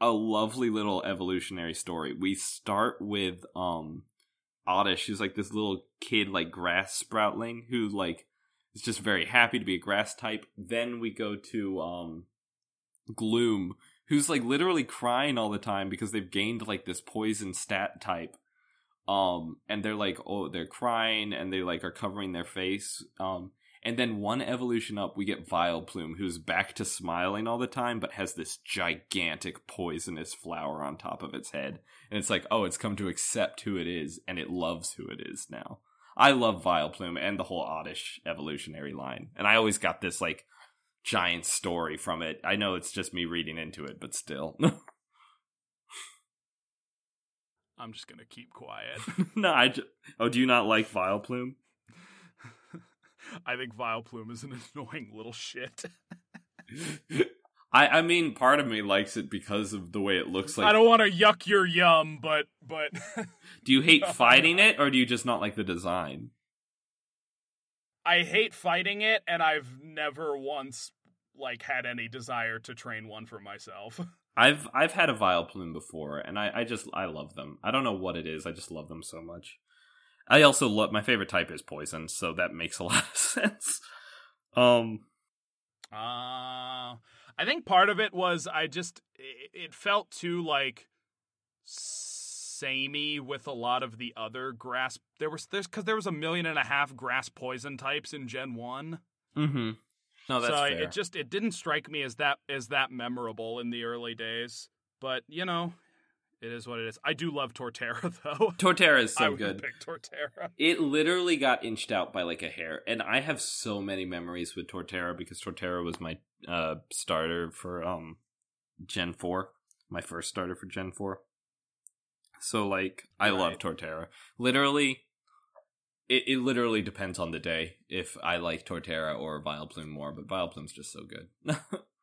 a lovely little evolutionary story. We start with um Oddish, who's like this little kid like grass sproutling who like is just very happy to be a grass type. Then we go to um Gloom, who's like literally crying all the time because they've gained like this poison stat type um and they're like oh they're crying and they like are covering their face um and then one evolution up we get Vileplume who's back to smiling all the time but has this gigantic poisonous flower on top of its head and it's like oh it's come to accept who it is and it loves who it is now I love Vileplume and the whole Oddish evolutionary line and I always got this like giant story from it. I know it's just me reading into it, but still. I'm just gonna keep quiet. no, I just, oh, do you not like Vileplume? I think Vileplume is an annoying little shit. I I mean, part of me likes it because of the way it looks like. I don't want to yuck your yum, but but. do you hate fighting it, or do you just not like the design? I hate fighting it, and I've never once like had any desire to train one for myself. I've I've had a Vileplume before, and I I just I love them. I don't know what it is. I just love them so much. I also love my favorite type is poison, so that makes a lot of sense. Um, uh, I think part of it was I just it, it felt too like samey with a lot of the other grass. There was there's because there was a million and a half grass poison types in Gen One. Mm-hmm. No, that's so fair. it just it didn't strike me as that as that memorable in the early days. But you know, it is what it is. I do love Torterra though. Torterra is so I good. Pick Torterra. It literally got inched out by like a hair, and I have so many memories with Torterra because Torterra was my uh, starter for um Gen four, my first starter for Gen four. So like I right. love Torterra. Literally it, it literally depends on the day if I like Torterra or Vileplume more, but Vileplume's just so good.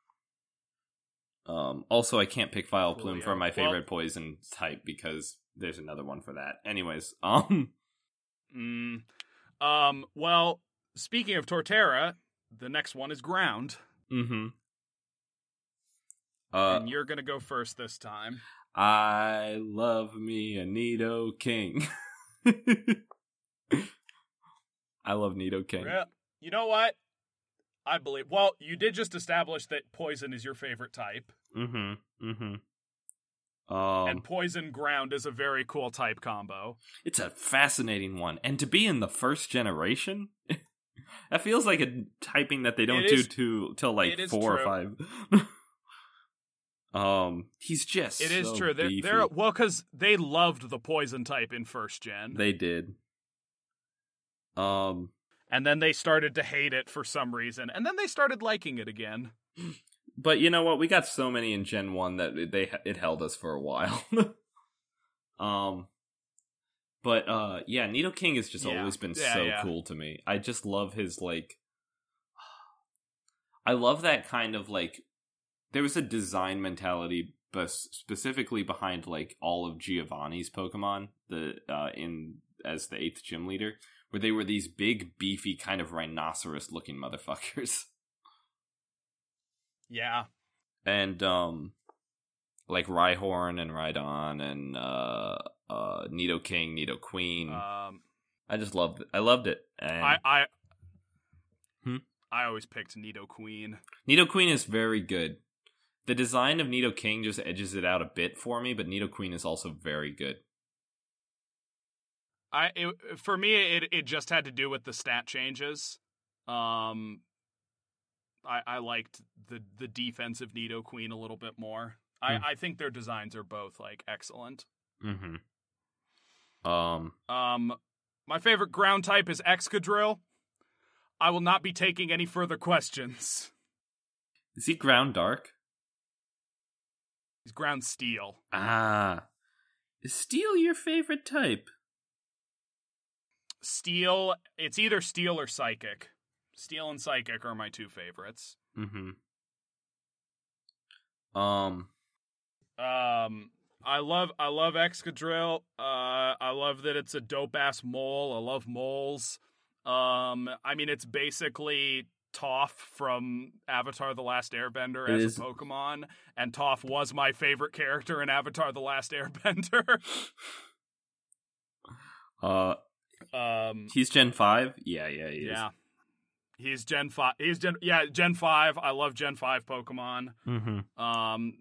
um also I can't pick cool, yeah. for my favorite well, poison type because there's another one for that. Anyways, um mm, um well, speaking of Torterra, the next one is ground. Mm-hmm. Uh, and you're gonna go first this time. I love me a Nidoking. I love Nidoking. Yeah. You know what? I believe. Well, you did just establish that poison is your favorite type, Mm-hmm. Mm-hmm. Um, and poison ground is a very cool type combo. it's a fascinating one, and to be in the first generation, that feels like a typing that they don't do to till like four or five. um, he's just It is so true. They're, they're well because they loved the poison type in first gen, They did. Um, and then they started to hate it for some reason, and then they started liking it again. but you know what? We got so many in Gen One that they it held us for a while. um, but uh, yeah, Nidoking has just Yeah. always been Yeah, so yeah. cool to me. I just love his like. I love that kind of like. There was a design mentality, but specifically behind like all of Giovanni's Pokemon, the uh in as the eighth gym leader, where they were these big, beefy, kind of rhinoceros-looking motherfuckers. Yeah, and um like Rhyhorn and Rhydon and uh uh Nidoking, Nido Queen. um, I just loved it. I loved it. And I I Hmm? I always picked Nidoqueen. Nido Queen is very good. The design of Nidoking just edges it out a bit for me, but Nido Queen is also very good. I it, for me it it just had to do with the stat changes. Um, I I liked the the defensive Nidoqueen a little bit more. I Hmm. I think their designs are both like excellent. Mm-hmm. Um Um, my favorite ground type is Excadrill. I will not be taking any further questions. is he ground dark? He's ground steel. Ah. Is steel your favorite type? Steel. It's either steel or psychic. Steel and psychic are my two favorites. Mm-hmm. Um Um, I love I love Excadrill. Uh, I love that it's a dope ass mole. I love moles. Um, I mean it's basically Toph from Avatar: The Last Airbender It as is- a Pokemon, and Toph was my favorite character in Avatar: The Last Airbender. uh um, he's Gen 5? Yeah, yeah, he is. yeah, he's Gen five. He's Gen yeah Gen five. I love Gen five Pokemon. Mm-hmm. Um,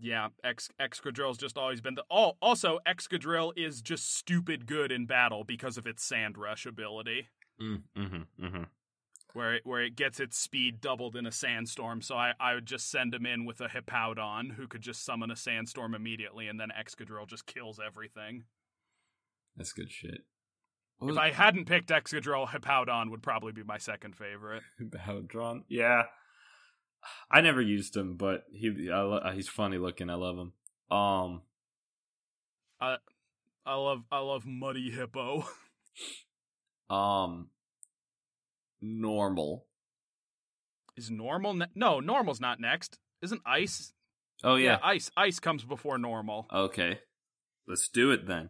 yeah, Ex Excadrill's just always been the. Oh, also Excadrill is just stupid good in battle because of its Sand Rush ability, Mm-hmm. Mm-hmm. where it, where it gets its speed doubled in a sandstorm. So I I would just send him in with a Hippowdon who could just summon a sandstorm immediately, and then Excadrill just kills everything. That's good shit. If I hadn't picked Excadrill, Hippowdon would probably be my second favorite. Bowdron? Yeah. I never used him, but he I, lo- he's funny looking. I love him. Um, I I love I love Muddy Hippo. um, normal. Is normal? Ne- no, normal's not next. Isn't ice? Oh yeah. ice. Ice comes before normal. Okay, let's do it then.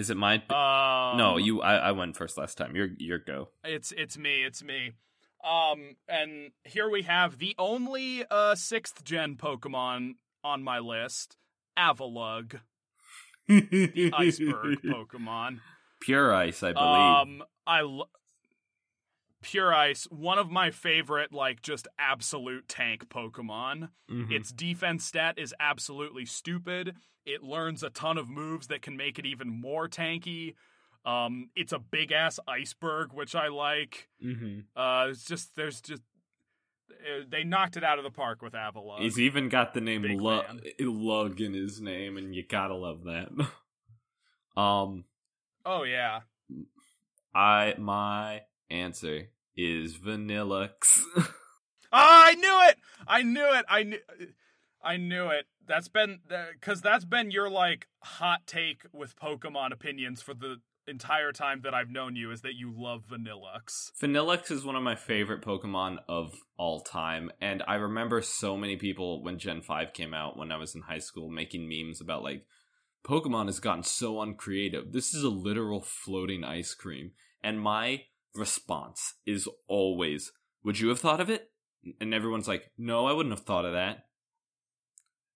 Is it my? Um, no, you. I, I went first last time. Your your go. It's it's me. It's me. Um, and here we have the only uh sixth gen Pokemon on my list, Avalugg, the iceberg Pokemon. Pure ice, I believe. Um, I Pure Ice, one of my favorite, like just absolute tank Pokemon. Mhm. Its defense stat is absolutely stupid. It learns a ton of moves that can make it even more tanky. Um, it's a big ass iceberg, which I like. Mhm. Uh, it's just there's just uh, they knocked it out of the park with Avalon. He's even got the name Lu- Lug in his name, and you gotta love that. um, oh yeah, I my answer is Vanilluxe. Ah, I knew it. I knew it. I knew. I knew it. That's been because that's been your like hot take with Pokemon opinions for the entire time that I've known you is that you love Vanilluxe. Vanilluxe is one of my favorite Pokemon of all time, and I remember so many people when Gen 5 came out when I was in high school making memes about like Pokemon has gotten so uncreative. This is a literal floating ice cream. And my response is always, would you have thought of it? And everyone's like, "No, I wouldn't have thought of that."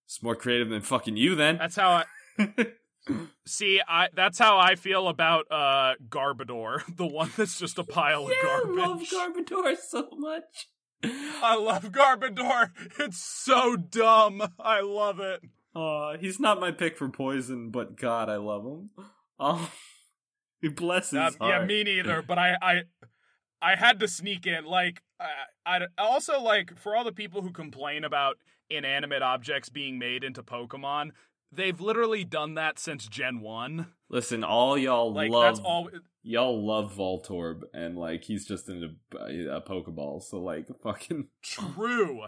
It's more creative than fucking you, then. That's how I see. I that's how I feel about uh Garbodor, the one that's just a pile of garbage. I love Garbodor so much. I love Garbodor. It's so dumb. I love it. Uh, he's not my pick for poison, but God, I love him. Oh, he bless his Uh, yeah, me neither. But I, I, I had to sneak in. Like, I, I also like for all the people who complain about inanimate objects being made into Pokemon, they've literally done that since Gen One. Listen, all y'all Like love all. y'all love Voltorb, and like he's just into a Pokeball. So like, fucking True,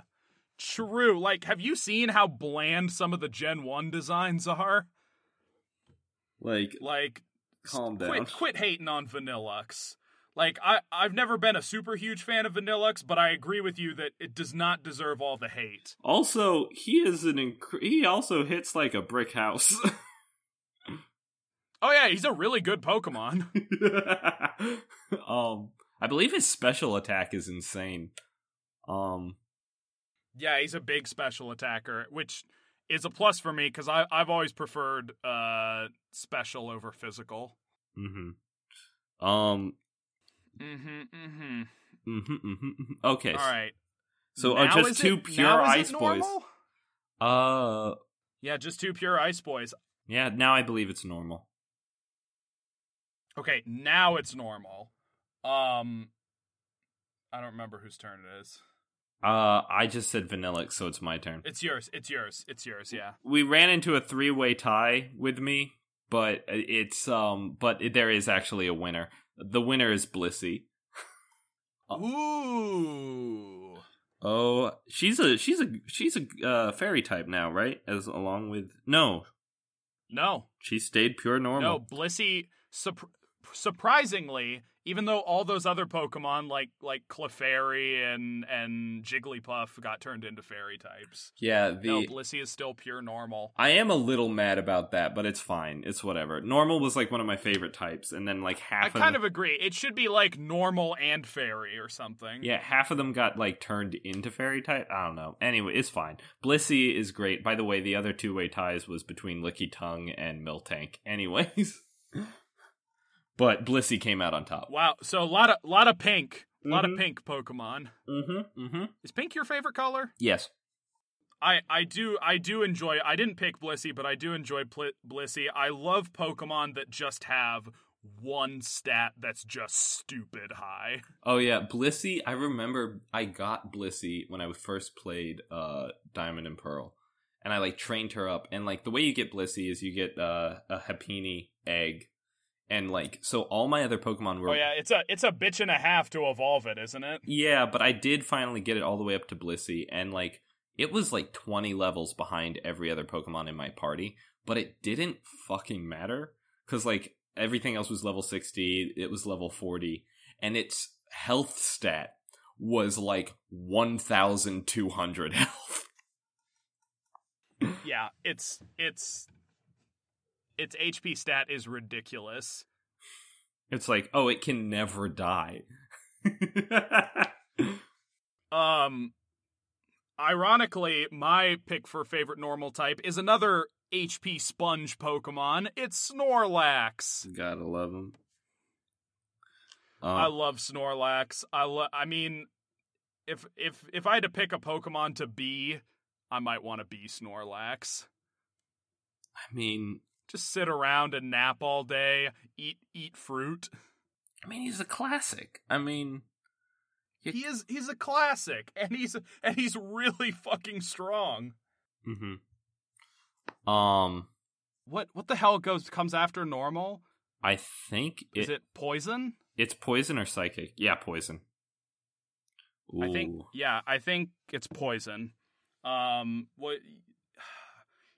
true. Like, have you seen how bland some of the Gen One designs are? like, Like, calm down. quit, quit hating on Vanilluxe. Like, I, I've never been a super huge fan of Vanilluxe, but I agree with you that it does not deserve all the hate. Also, he is an inc- he also hits like a brick house. Oh yeah, he's a really good Pokemon. um, I believe his special attack is insane. Um, yeah, he's a big special attacker, which is a plus for me because I've always preferred uh, special over physical. mm-hmm. Um, Mm-hmm. Mm-hmm. mm-hmm, mm-hmm, mm-hmm. okay. All right. So Now uh, just two it- pure now is it ice boys. Uh, Yeah, just two pure ice boys. yeah. Now I believe it's normal. Okay, now it's normal. Um, I don't remember whose turn it is. Uh, I just said Vanilluxe, so it's my turn. It's yours. It's yours. It's yours. Yeah. we ran into a three-way tie with me, but it's um, but there is actually a winner. The winner is Blissey. Ooh. Oh, she's a she's a she's a uh, fairy type now, right? As along with no, No, she stayed pure normal. No, Blissey, sup- surprisingly, even though all those other Pokemon like like Clefairy and and Jigglypuff got turned into fairy types, Yeah, the no, Blissey is still pure normal. I am a little mad about that, but it's fine. It's whatever. Normal was like one of my favorite types, and then like half I of kind them, of agree. It should be like normal and fairy or something. yeah, half of them got like turned into fairy type. I don't know. Anyway, it's fine. Blissey is great. By the way, the other two way ties was between Lickitung and Miltank. Anyways, but Blissey came out on top. Wow. So a lot of lot of pink, a lot Mhm. of pink Pokemon. Mm-hmm. Mm-hmm. Is pink your favorite color? Yes. I, I do I do enjoy I didn't pick Blissey, but I do enjoy Pl- Blissey. I love Pokemon that just have one stat that's just stupid high. Oh yeah, Blissey. I remember I got Blissey when I first played uh Diamond and Pearl, and I like trained her up. And like the way you get Blissey is you get uh, a Happiny egg, and like so all my other Pokemon were Oh yeah, it's a it's a bitch and a half to evolve it, isn't it? Yeah, but I did finally get it all the way up to Blissey, and like it was like twenty levels behind every other Pokemon in my party, but it didn't fucking matter because like everything else was level sixty, it was level forty, and its health stat was like one thousand two hundred health. Yeah, it's it's its HP stat is ridiculous. It's like, oh, it can never die. Um ironically, my pick for favorite normal type is another HP sponge Pokemon. It's Snorlax. Gotta love him. I Uh, love Snorlax. I lo- I mean, if if if I had to pick a Pokemon to be, I might want to be Snorlax. I mean, Just sit around and nap all day, eat eat fruit. I mean, he's a classic. I mean, You- He is he's a classic, and he's and he's really fucking strong. hmm Um, What what the hell goes comes after normal? I think Is it, it poison? it's poison or psychic. Yeah, poison. I think yeah, I think it's poison. Um what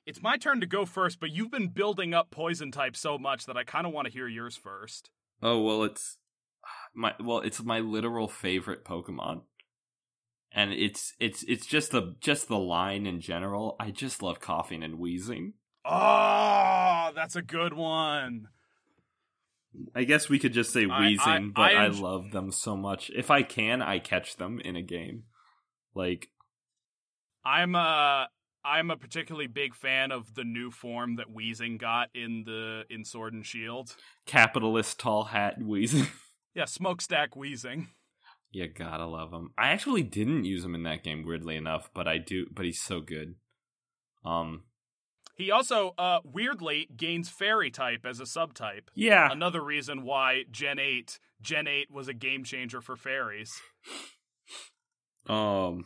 It's my turn to go first, but you've been building up poison type so much that I kind of want to hear yours first. Oh well, it's my well, it's my literal favorite Pokemon, and it's it's it's just the just the line in general. I just love Koffing and Weezing. Oh, that's a good one. I guess we could just say Weezing, I- but I I, love them so much. If I can, I catch them in a game. Like, I'm a I'm a particularly big fan of the new form that Weezing got in the in Sword and Shield. capitalist tall hat Weezing. Yeah, smokestack Weezing. you gotta love him. I actually didn't use him in that game, weirdly enough, but I do. But he's so good. Um, He also, uh, weirdly, gains fairy type as a subtype. yeah, Another reason why Gen 8, Gen 8 was a game changer for fairies. um,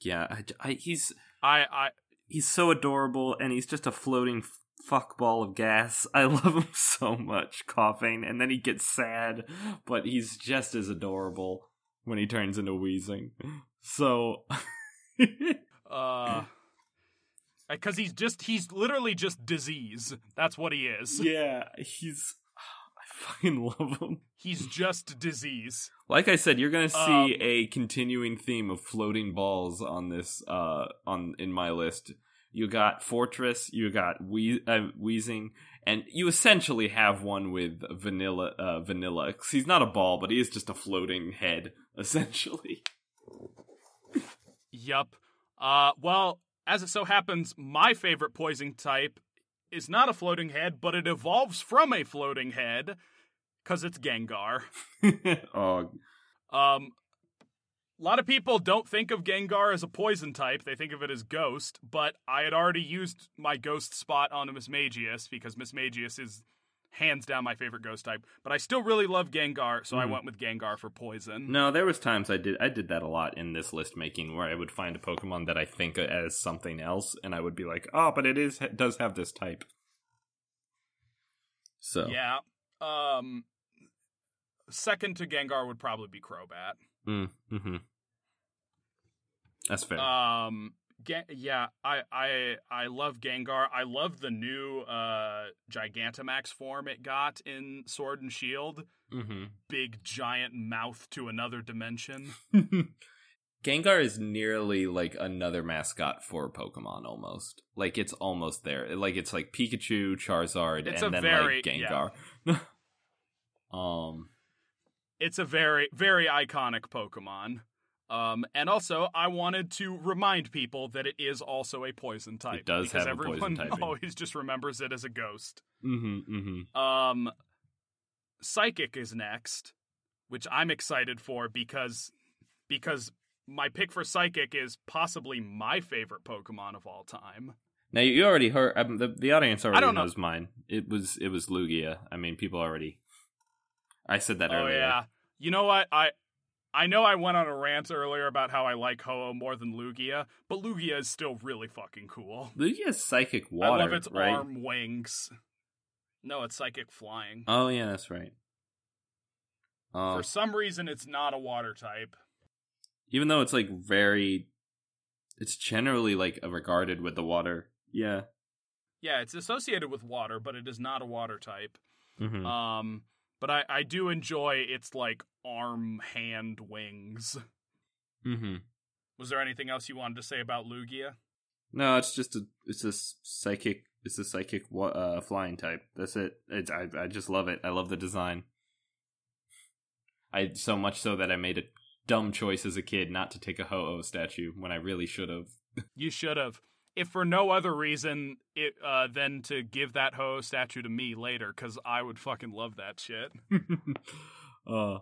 yeah. I, I, he's I, I, he's so adorable, and he's just a floating fuck ball of gas. I love him so much, Koffing, and then he gets sad, but he's just as adorable when he turns into Weezing. So, uh, because he's just, he's literally just disease. That's what he is. yeah, he's. Fucking love him. He's just disease. Like I said, you're gonna see Um, a continuing theme of floating balls on this uh on in my list. You got Forretress, you got Wee- uh, Weezing, and you essentially have one with Vanilla. Uh, vanilla, 'Cause he's not a ball, but he is just a floating head, essentially. Yup. Uh, well, as it so happens, my favorite poison type is not a floating head, but it evolves from a floating head because it's Gengar. oh, Um, a lot of people don't think of Gengar as a poison type; they think of it as Ghost. But I had already used my Ghost spot on a Mismagius because Mismagius is hands down my favorite Ghost type. But I still really love Gengar, so I Mhm. went with Gengar for poison. no, there was times I did I did that a lot in this list making where I would find a Pokemon that I think as something else, and I would be like, oh, but it is it does have this type. So Yeah. Um, second to Gengar would probably be Crobat. Mm, hmm That's fair. Um, Ga- yeah, I I I love Gengar. I love the new uh Gigantamax form it got in Sword and Shield. hmm Big giant mouth to another dimension. Gengar is nearly like another mascot for Pokemon almost. Like it's almost there. Like it's like Pikachu, Charizard, It's and then very- like Gengar. um It's a very very iconic Pokemon. Um, and also, I wanted to remind people that it is also a poison type. It does because have a poison everyone typing. always just remembers it as a ghost. mhm, mhm. Um, Psychic is next, which I'm excited for because because my pick for Psychic is possibly my favorite Pokemon of all time. Now you already heard um, the the audience already don't know. knows mine. It was it was Lugia. I mean, people already I said that oh earlier. yeah, you know what I. I know I went on a rant earlier about how I like Ho-Oh more than Lugia, but Lugia is still really fucking cool. Lugia's psychic water, I love its right? arm wings. No, it's psychic flying. Oh yeah, that's right. Um, For some reason, it's not a water type. even though it's like very it's generally like regarded with the water yeah Yeah, it's associated with water, but it is not a water type. hmm Um, but I, I do enjoy its like arm, hand, wings. Mm-hmm. Was there anything else you wanted to say about Lugia? no it's just a it's a psychic it's a psychic uh flying type that's it it's I, I just love it i love the design i so much so that i made a dumb choice as a kid not to take a ho-oh statue when i really should have You should have. If for no other reason, it uh, than to give that Ho statue to me later, because I would fucking love that shit. uh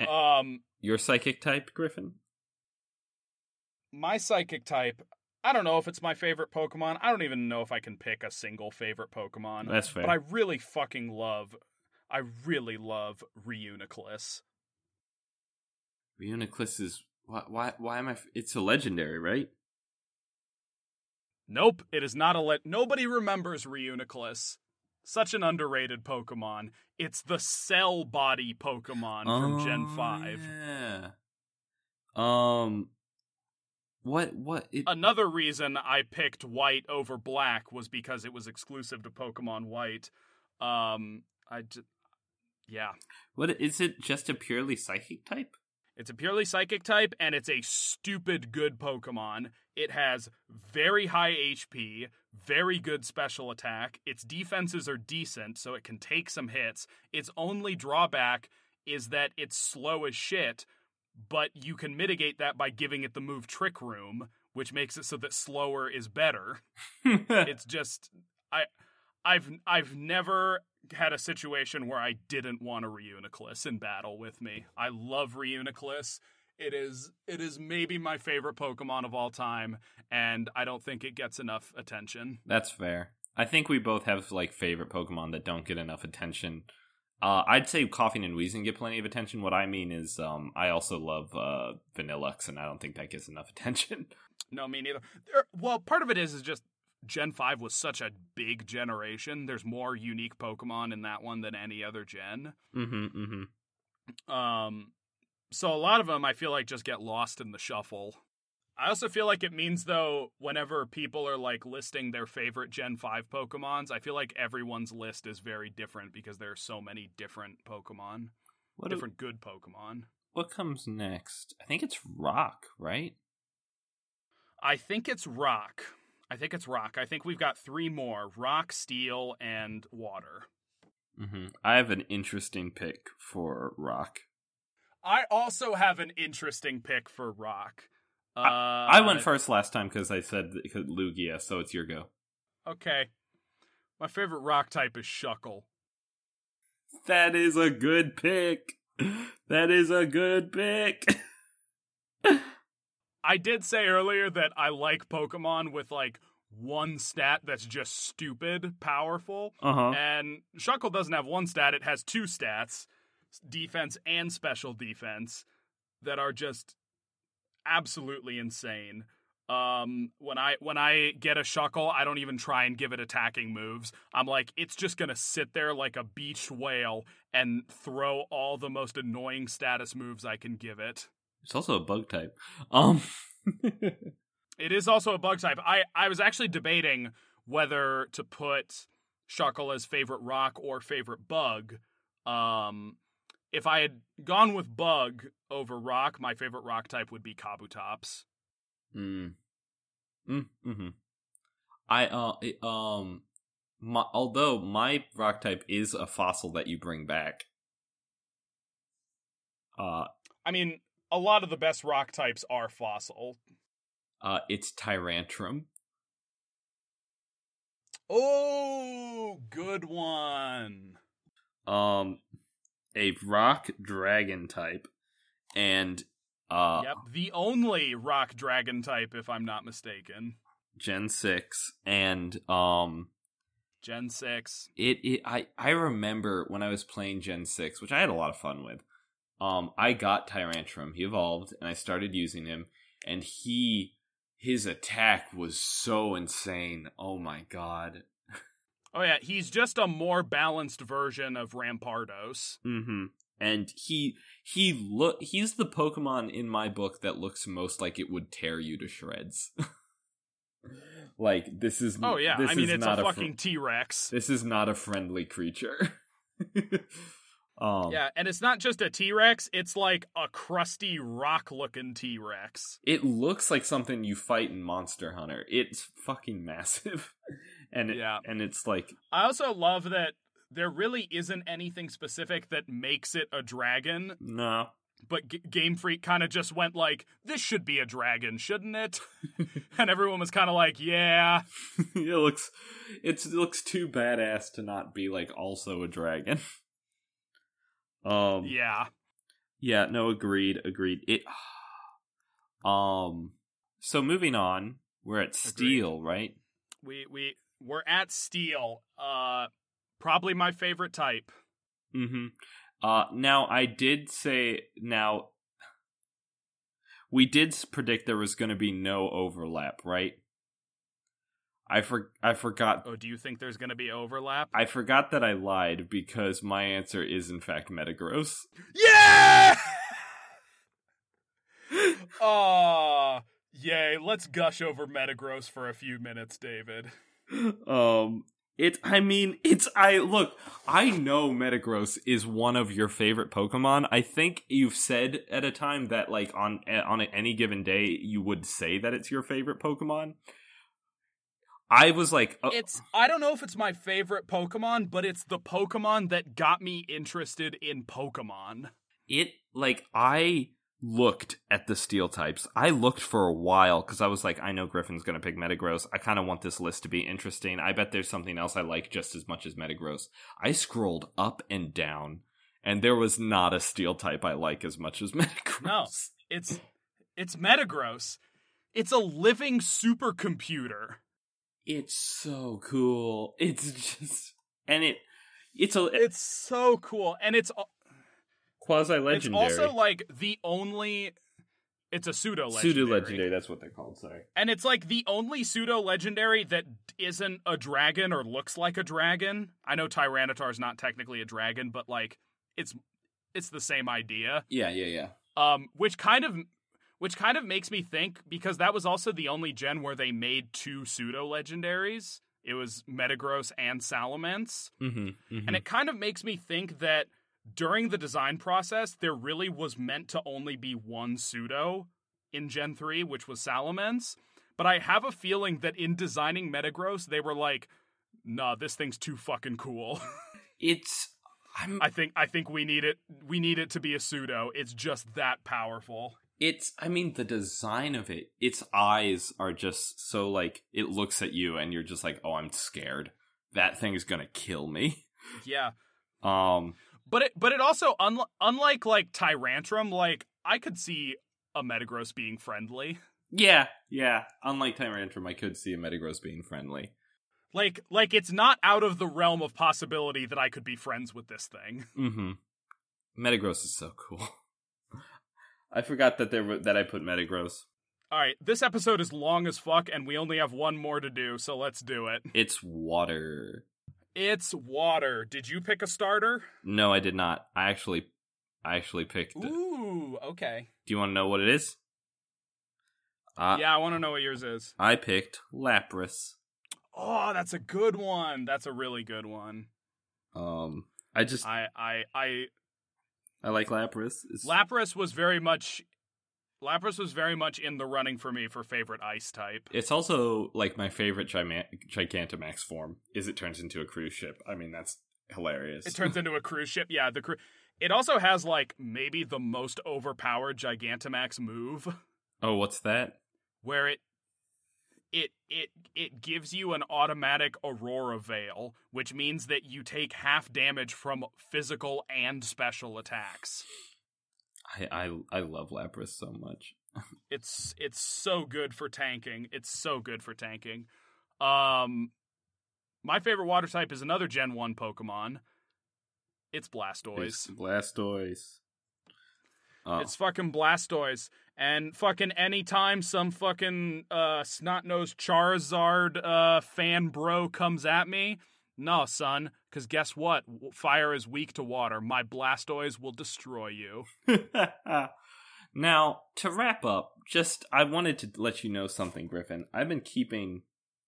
Eh. Um, your psychic type griffin my psychic type. I don't know if it's my favorite Pokemon. I don't even know if I can pick a single favorite Pokemon. that's fair But I really fucking love, I really love Reuniclus. Reuniclus is why why why am i f- it's a legendary right Nope, it is not a let. Nobody remembers Reuniclus. Such an underrated Pokemon. It's the cell body Pokemon from Gen Oh, 5. Yeah. Um what what it Another reason I picked white over black was because it was exclusive to Pokemon White. Um, I j- yeah, what is it just a purely psychic type? It's a purely psychic type, and it's a stupid good Pokemon. It has very high HP, very good special attack. Its defenses are decent, so it can take some hits. Its only drawback is that it's slow as shit, but you can mitigate that by giving it the move Trick Room, which makes it so that slower is better. it's just I I've I've never had a situation where I didn't want a Reuniclus in battle with me. I love Reuniclus. It is it is maybe my favorite Pokemon of all time, and I don't think it gets enough attention. That's fair. I think we both have like favorite Pokemon that don't get enough attention. Uh, I'd say Koffing and Weezing get plenty of attention. What I mean is, um, I also love uh, Vanilluxe, and I don't think that gets enough attention. No, me neither. There, well, part of it is is just Gen 5 was such a big generation. There's more unique Pokemon in that one than any other gen. Mm-hmm, mm-hmm. Um, so a lot of them I feel like just get lost in the shuffle. I also feel like it means though whenever people are like listing their favorite Gen 5 Pokemons, I feel like everyone's list is very different because there are so many different Pokemon. What different good Pokemon. What comes next? I think it's Rock, right? I think it's Rock. I think it's Rock. I think we've got three more: Rock, Steel, and Water. Mm-hmm. I have an interesting pick for Rock. I also have an interesting pick for Rock. Uh, I, I went first last time because I said Lugia, so it's your go. Okay. My favorite rock type is Shuckle. That is a good pick. That is a good pick. I did say earlier that I like Pokemon with like one stat that's just stupid powerful. Uh-huh. And Shuckle doesn't have one stat, it has two stats defense and special defense that are just absolutely insane. Um, when I when I get a shuckle, I don't even try and give it attacking moves. I'm like, it's just gonna sit there like a beached whale and throw all the most annoying status moves I can give it. It's also a bug type. Um, it is also a bug type. I I was actually debating whether to put shuckle as favorite rock or favorite bug. Um, if I had gone with bug over rock, my favorite rock type would be Kabutops. Mm. Mm, hmm I uh um my, although my rock type is a fossil that you bring back. Uh I mean, a lot of the best rock types are fossil. Uh it's Tyrantrum. Oh, good one. Um a rock dragon type and uh Yep, the only rock dragon type if I'm not mistaken. Gen 6 and um Gen 6. It, it I I remember when I was playing Gen 6, which I had a lot of fun with. Um I got Tyrantrum. He evolved and I started using him and he his attack was so insane. Oh my god. Oh yeah, he's just a more balanced version of Rampardos. Mm-hmm. And he he look he's the Pokemon in my book that looks most like it would tear you to shreds. like this is oh yeah, I mean it's a, a fucking T Rex. This is not a friendly creature. um, yeah, and it's not just a T Rex; it's like a crusty rock-looking T Rex. It looks like something you fight in Monster Hunter. It's fucking massive and it, yeah, and it's like I also love that there really isn't anything specific that makes it a dragon. No. But G- Game Freak kind of just went like, "This should be a dragon, shouldn't it?" and everyone was kind of like, "Yeah." it looks, it looks too badass to not be like also a dragon. Um. Yeah. Yeah. No. Agreed. Agreed. It. Um. So moving on, we're at Steel, right? We we we're at Steel. Uh, probably my favorite type. Mm-hmm. Uh, now I did say now we did predict there was going to be no overlap, right? I for I forgot. Oh, do you think there's going to be overlap? I forgot that I lied because my answer is in fact Metagross. Yeah. Aw, yay! Let's gush over Metagross for a few minutes, David. Um, it. I mean, it's. I look. I know Metagross is one of your favorite Pokemon. I think you've said at a time that like on on any given day you would say that it's your favorite Pokemon. I was like, oh. it's. I don't know if it's my favorite Pokemon, but it's the Pokemon that got me interested in Pokemon. It like I looked at the steel types. I looked for a while because I was like, I know Griffin's going to pick Metagross. I kind of want this list to be interesting. I bet there's something else I like just as much as Metagross. I scrolled up and down, and there was not a steel type I like as much as Metagross. No, it's it's Metagross. It's a living supercomputer. It's so cool. It's just and it it's a It's so cool, and it's al- quasi it's legendary. also like the only. It's a pseudo pseudo legendary. legendary. That's what they're called. Sorry. And it's like the only pseudo legendary that isn't a dragon or looks like a dragon. I know Tyranitar is not technically a dragon, but like it's it's the same idea. Yeah, yeah, yeah. Um, which kind of which kind of makes me think because that was also the only gen where they made two pseudo legendaries. It was Metagross and Salamence. Mm-hmm, And it kind of makes me think that during the design process, there really was meant to only be one pseudo in Gen 3, which was Salamence. But I have a feeling that in designing Metagross, they were like, nah, this thing's too fucking cool. it's I'm I think I think we need it we need it to be a pseudo. It's just that powerful. It's I mean the design of it, its eyes are just so like it looks at you and you're just like, "Oh, I'm scared. That thing is going to kill me." Yeah. Um But it but it also unl- unlike like Tyrantrum, like I could see a Metagross being friendly. yeah, yeah. Unlike Tyrantrum, I could see a Metagross being friendly. Like like it's not out of the realm of possibility that I could be friends with this thing. mm-hmm Metagross is so cool. I forgot that there were, that I put Metagross. All right, this episode is long as fuck and we only have one more to do, so let's do it. It's water. It's water. Did you pick a starter? No, I did not. I actually I actually picked Ooh, okay. Do you want to know what it is? Uh, yeah, I want to know what yours is. I picked Lapras. Oh, that's a good one. That's a really good one. Um, I just I, I I I like Lapras. It's, Lapras was very much Lapras was very much in the running for me for favorite ice type. it's also like my favorite Gima- Gigantamax form. Is it turns into a cruise ship? I mean, that's hilarious. It turns into a cruise ship. Yeah, the cru- It also has like maybe the most overpowered Gigantamax move oh, what's that? where it it it it gives you an automatic aurora veil, which means that you take half damage from physical and special attacks. I I I love Lapras so much. It's it's so good for tanking. It's so good for tanking. Um my favorite water type is another Gen 1 Pokemon. It's Blastoise. It's Blastoise. Oh, It's fucking Blastoise. And fucking anytime some fucking uh snot-nosed Charizard uh fan bro comes at me, no, son, cuz guess what? Fire is weak to water. My Blastoise will destroy you. now to wrap up, just I wanted to let you know something, Griffin. I've been keeping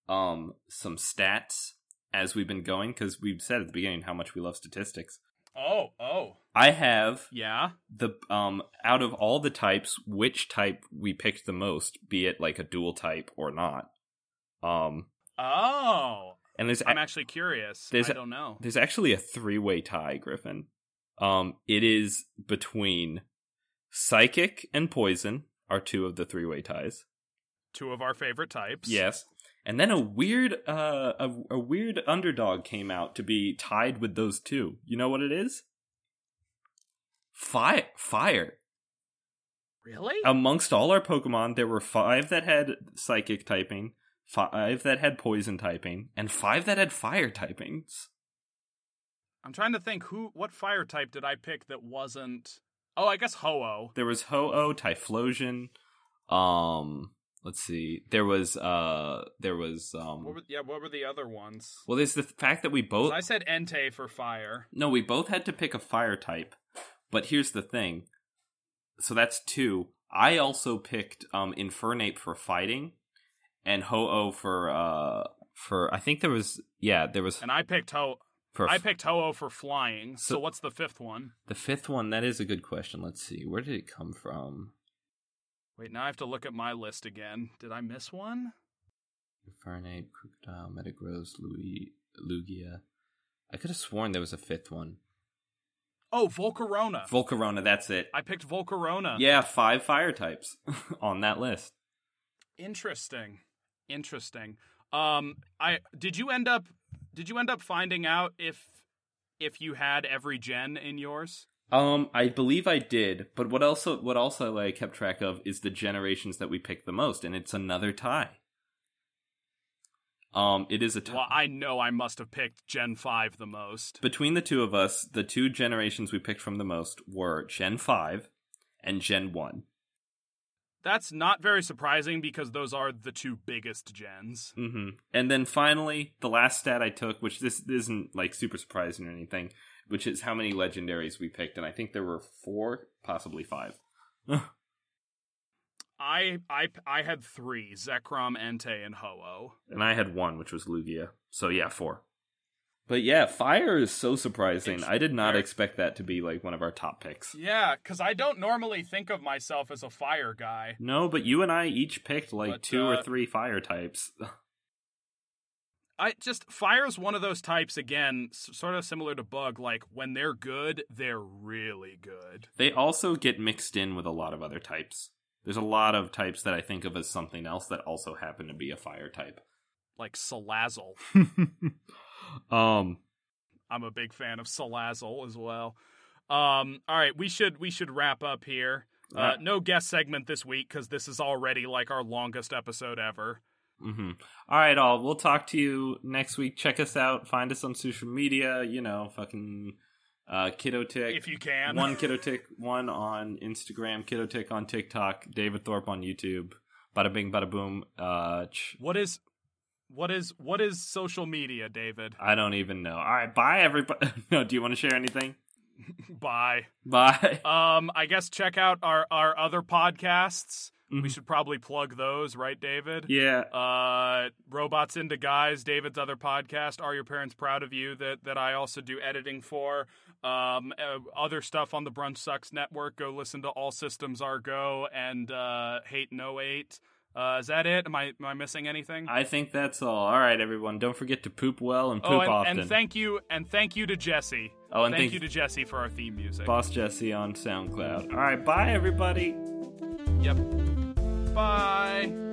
um some stats as we've been going because we've said at the beginning how much we love statistics. Oh, oh. I have Yeah. the um out of all the types, which type we picked the most, be it like a dual type or not. Um, Oh. and there's I'm actually curious. There's I a- don't know. there's actually a three way tie, Griffin. Um, it is between psychic and poison are two of the three way ties. Two of our favorite types. Yes. And then a weird uh a, a weird underdog came out to be tied with those two. You know what it is? Fire fire. Really? Amongst all our Pokemon, there were five that had psychic typing, five that had poison typing, and five that had fire typings. I'm trying to think who what fire type did I pick that wasn't Oh, I guess Ho-Oh. There was Ho-Oh, Typhlosion, um let's see. There was uh there was um What were, yeah, what were the other ones? well there's the fact that we both I said Entei for fire. No, we both had to pick a fire type. But here's the thing. So that's two. I also picked um Infernape for fighting and Ho-Oh for uh for I think there was yeah, there was And I picked Ho for I picked Ho-Oh for flying. So, So- what's the fifth one? the fifth one. That is a good question. Let's see. Where did it come from? Wait, now I have to look at my list again. Did I miss one? Infernape, Krookodile, Metagross, Louis, Lugia. I could have sworn there was a fifth one. Oh, Volcarona. Volcarona, that's it. I picked Volcarona. Yeah, five fire types on that list. Interesting. Interesting. Um I did you end up did you end up finding out if if you had every gen in yours? Um, I believe I did, but what also what also I kept track of is the generations that we picked the most, and it's another tie. Um, it is a. Well, I know I must have picked Gen 5 the most. Between the two of us, the two generations we picked from the most were Gen 5 and Gen 1. That's not very surprising because those are the two biggest gens. hmm And then finally, the last stat I took, which this isn't like super surprising or anything, which is how many legendaries we picked, and I think there were four, possibly five. I I I had 3, Zekrom, Entei, and Ho-Oh. and I had one, which was Lugia. So yeah, four. But yeah, fire is so surprising. I did not Very- expect that to be like one of our top picks. Yeah, cuz I don't normally think of myself as a fire guy. No, but you and I each picked like But, two uh, or three fire types. I just fire's one of those types again, s- sort of similar to bug like when they're good, they're really good. they also get mixed in with a lot of other types. There's a lot of types that I think of as something else that also happen to be a fire type. Like Salazzle. um I'm a big fan of Salazzle as well. Um, all right, we should we should wrap up here. Uh, Uh, no guest segment this week because this is already like our longest episode ever. Mm-hmm. All right, all. We'll talk to you next week. Check us out. Find us on social media. You know, fucking uh, Kiddo Tick. If you can. one Kiddo Tick, one on Instagram, Kiddo Tick on TikTok, David Thorpe on YouTube. Bada bing, bada boom. Uh, ch- What is what is what is social media, David? I don't even know. All right, bye, everybody. no, do you want to share anything? Bye. Bye. Um, I guess check out our our other podcasts. We Mhm. should probably plug those, right, David? yeah. Uh, Robots into Guys, David's other podcast. Are your parents proud of you? That that I also do editing for. Um, uh, other stuff on the Brunch Sucks network. Go listen to All Systems Are Go and uh, Hate No Eight. Uh, is that it? Am I am I missing anything? I think that's all. All right, everyone. Don't forget to poop well and poop oh, and, often. and thank you and thank you to Jesse. oh, and thank thank you to Jesse for our theme music. Boss Jesse on SoundCloud. All right, bye, everybody. Yep. Bye.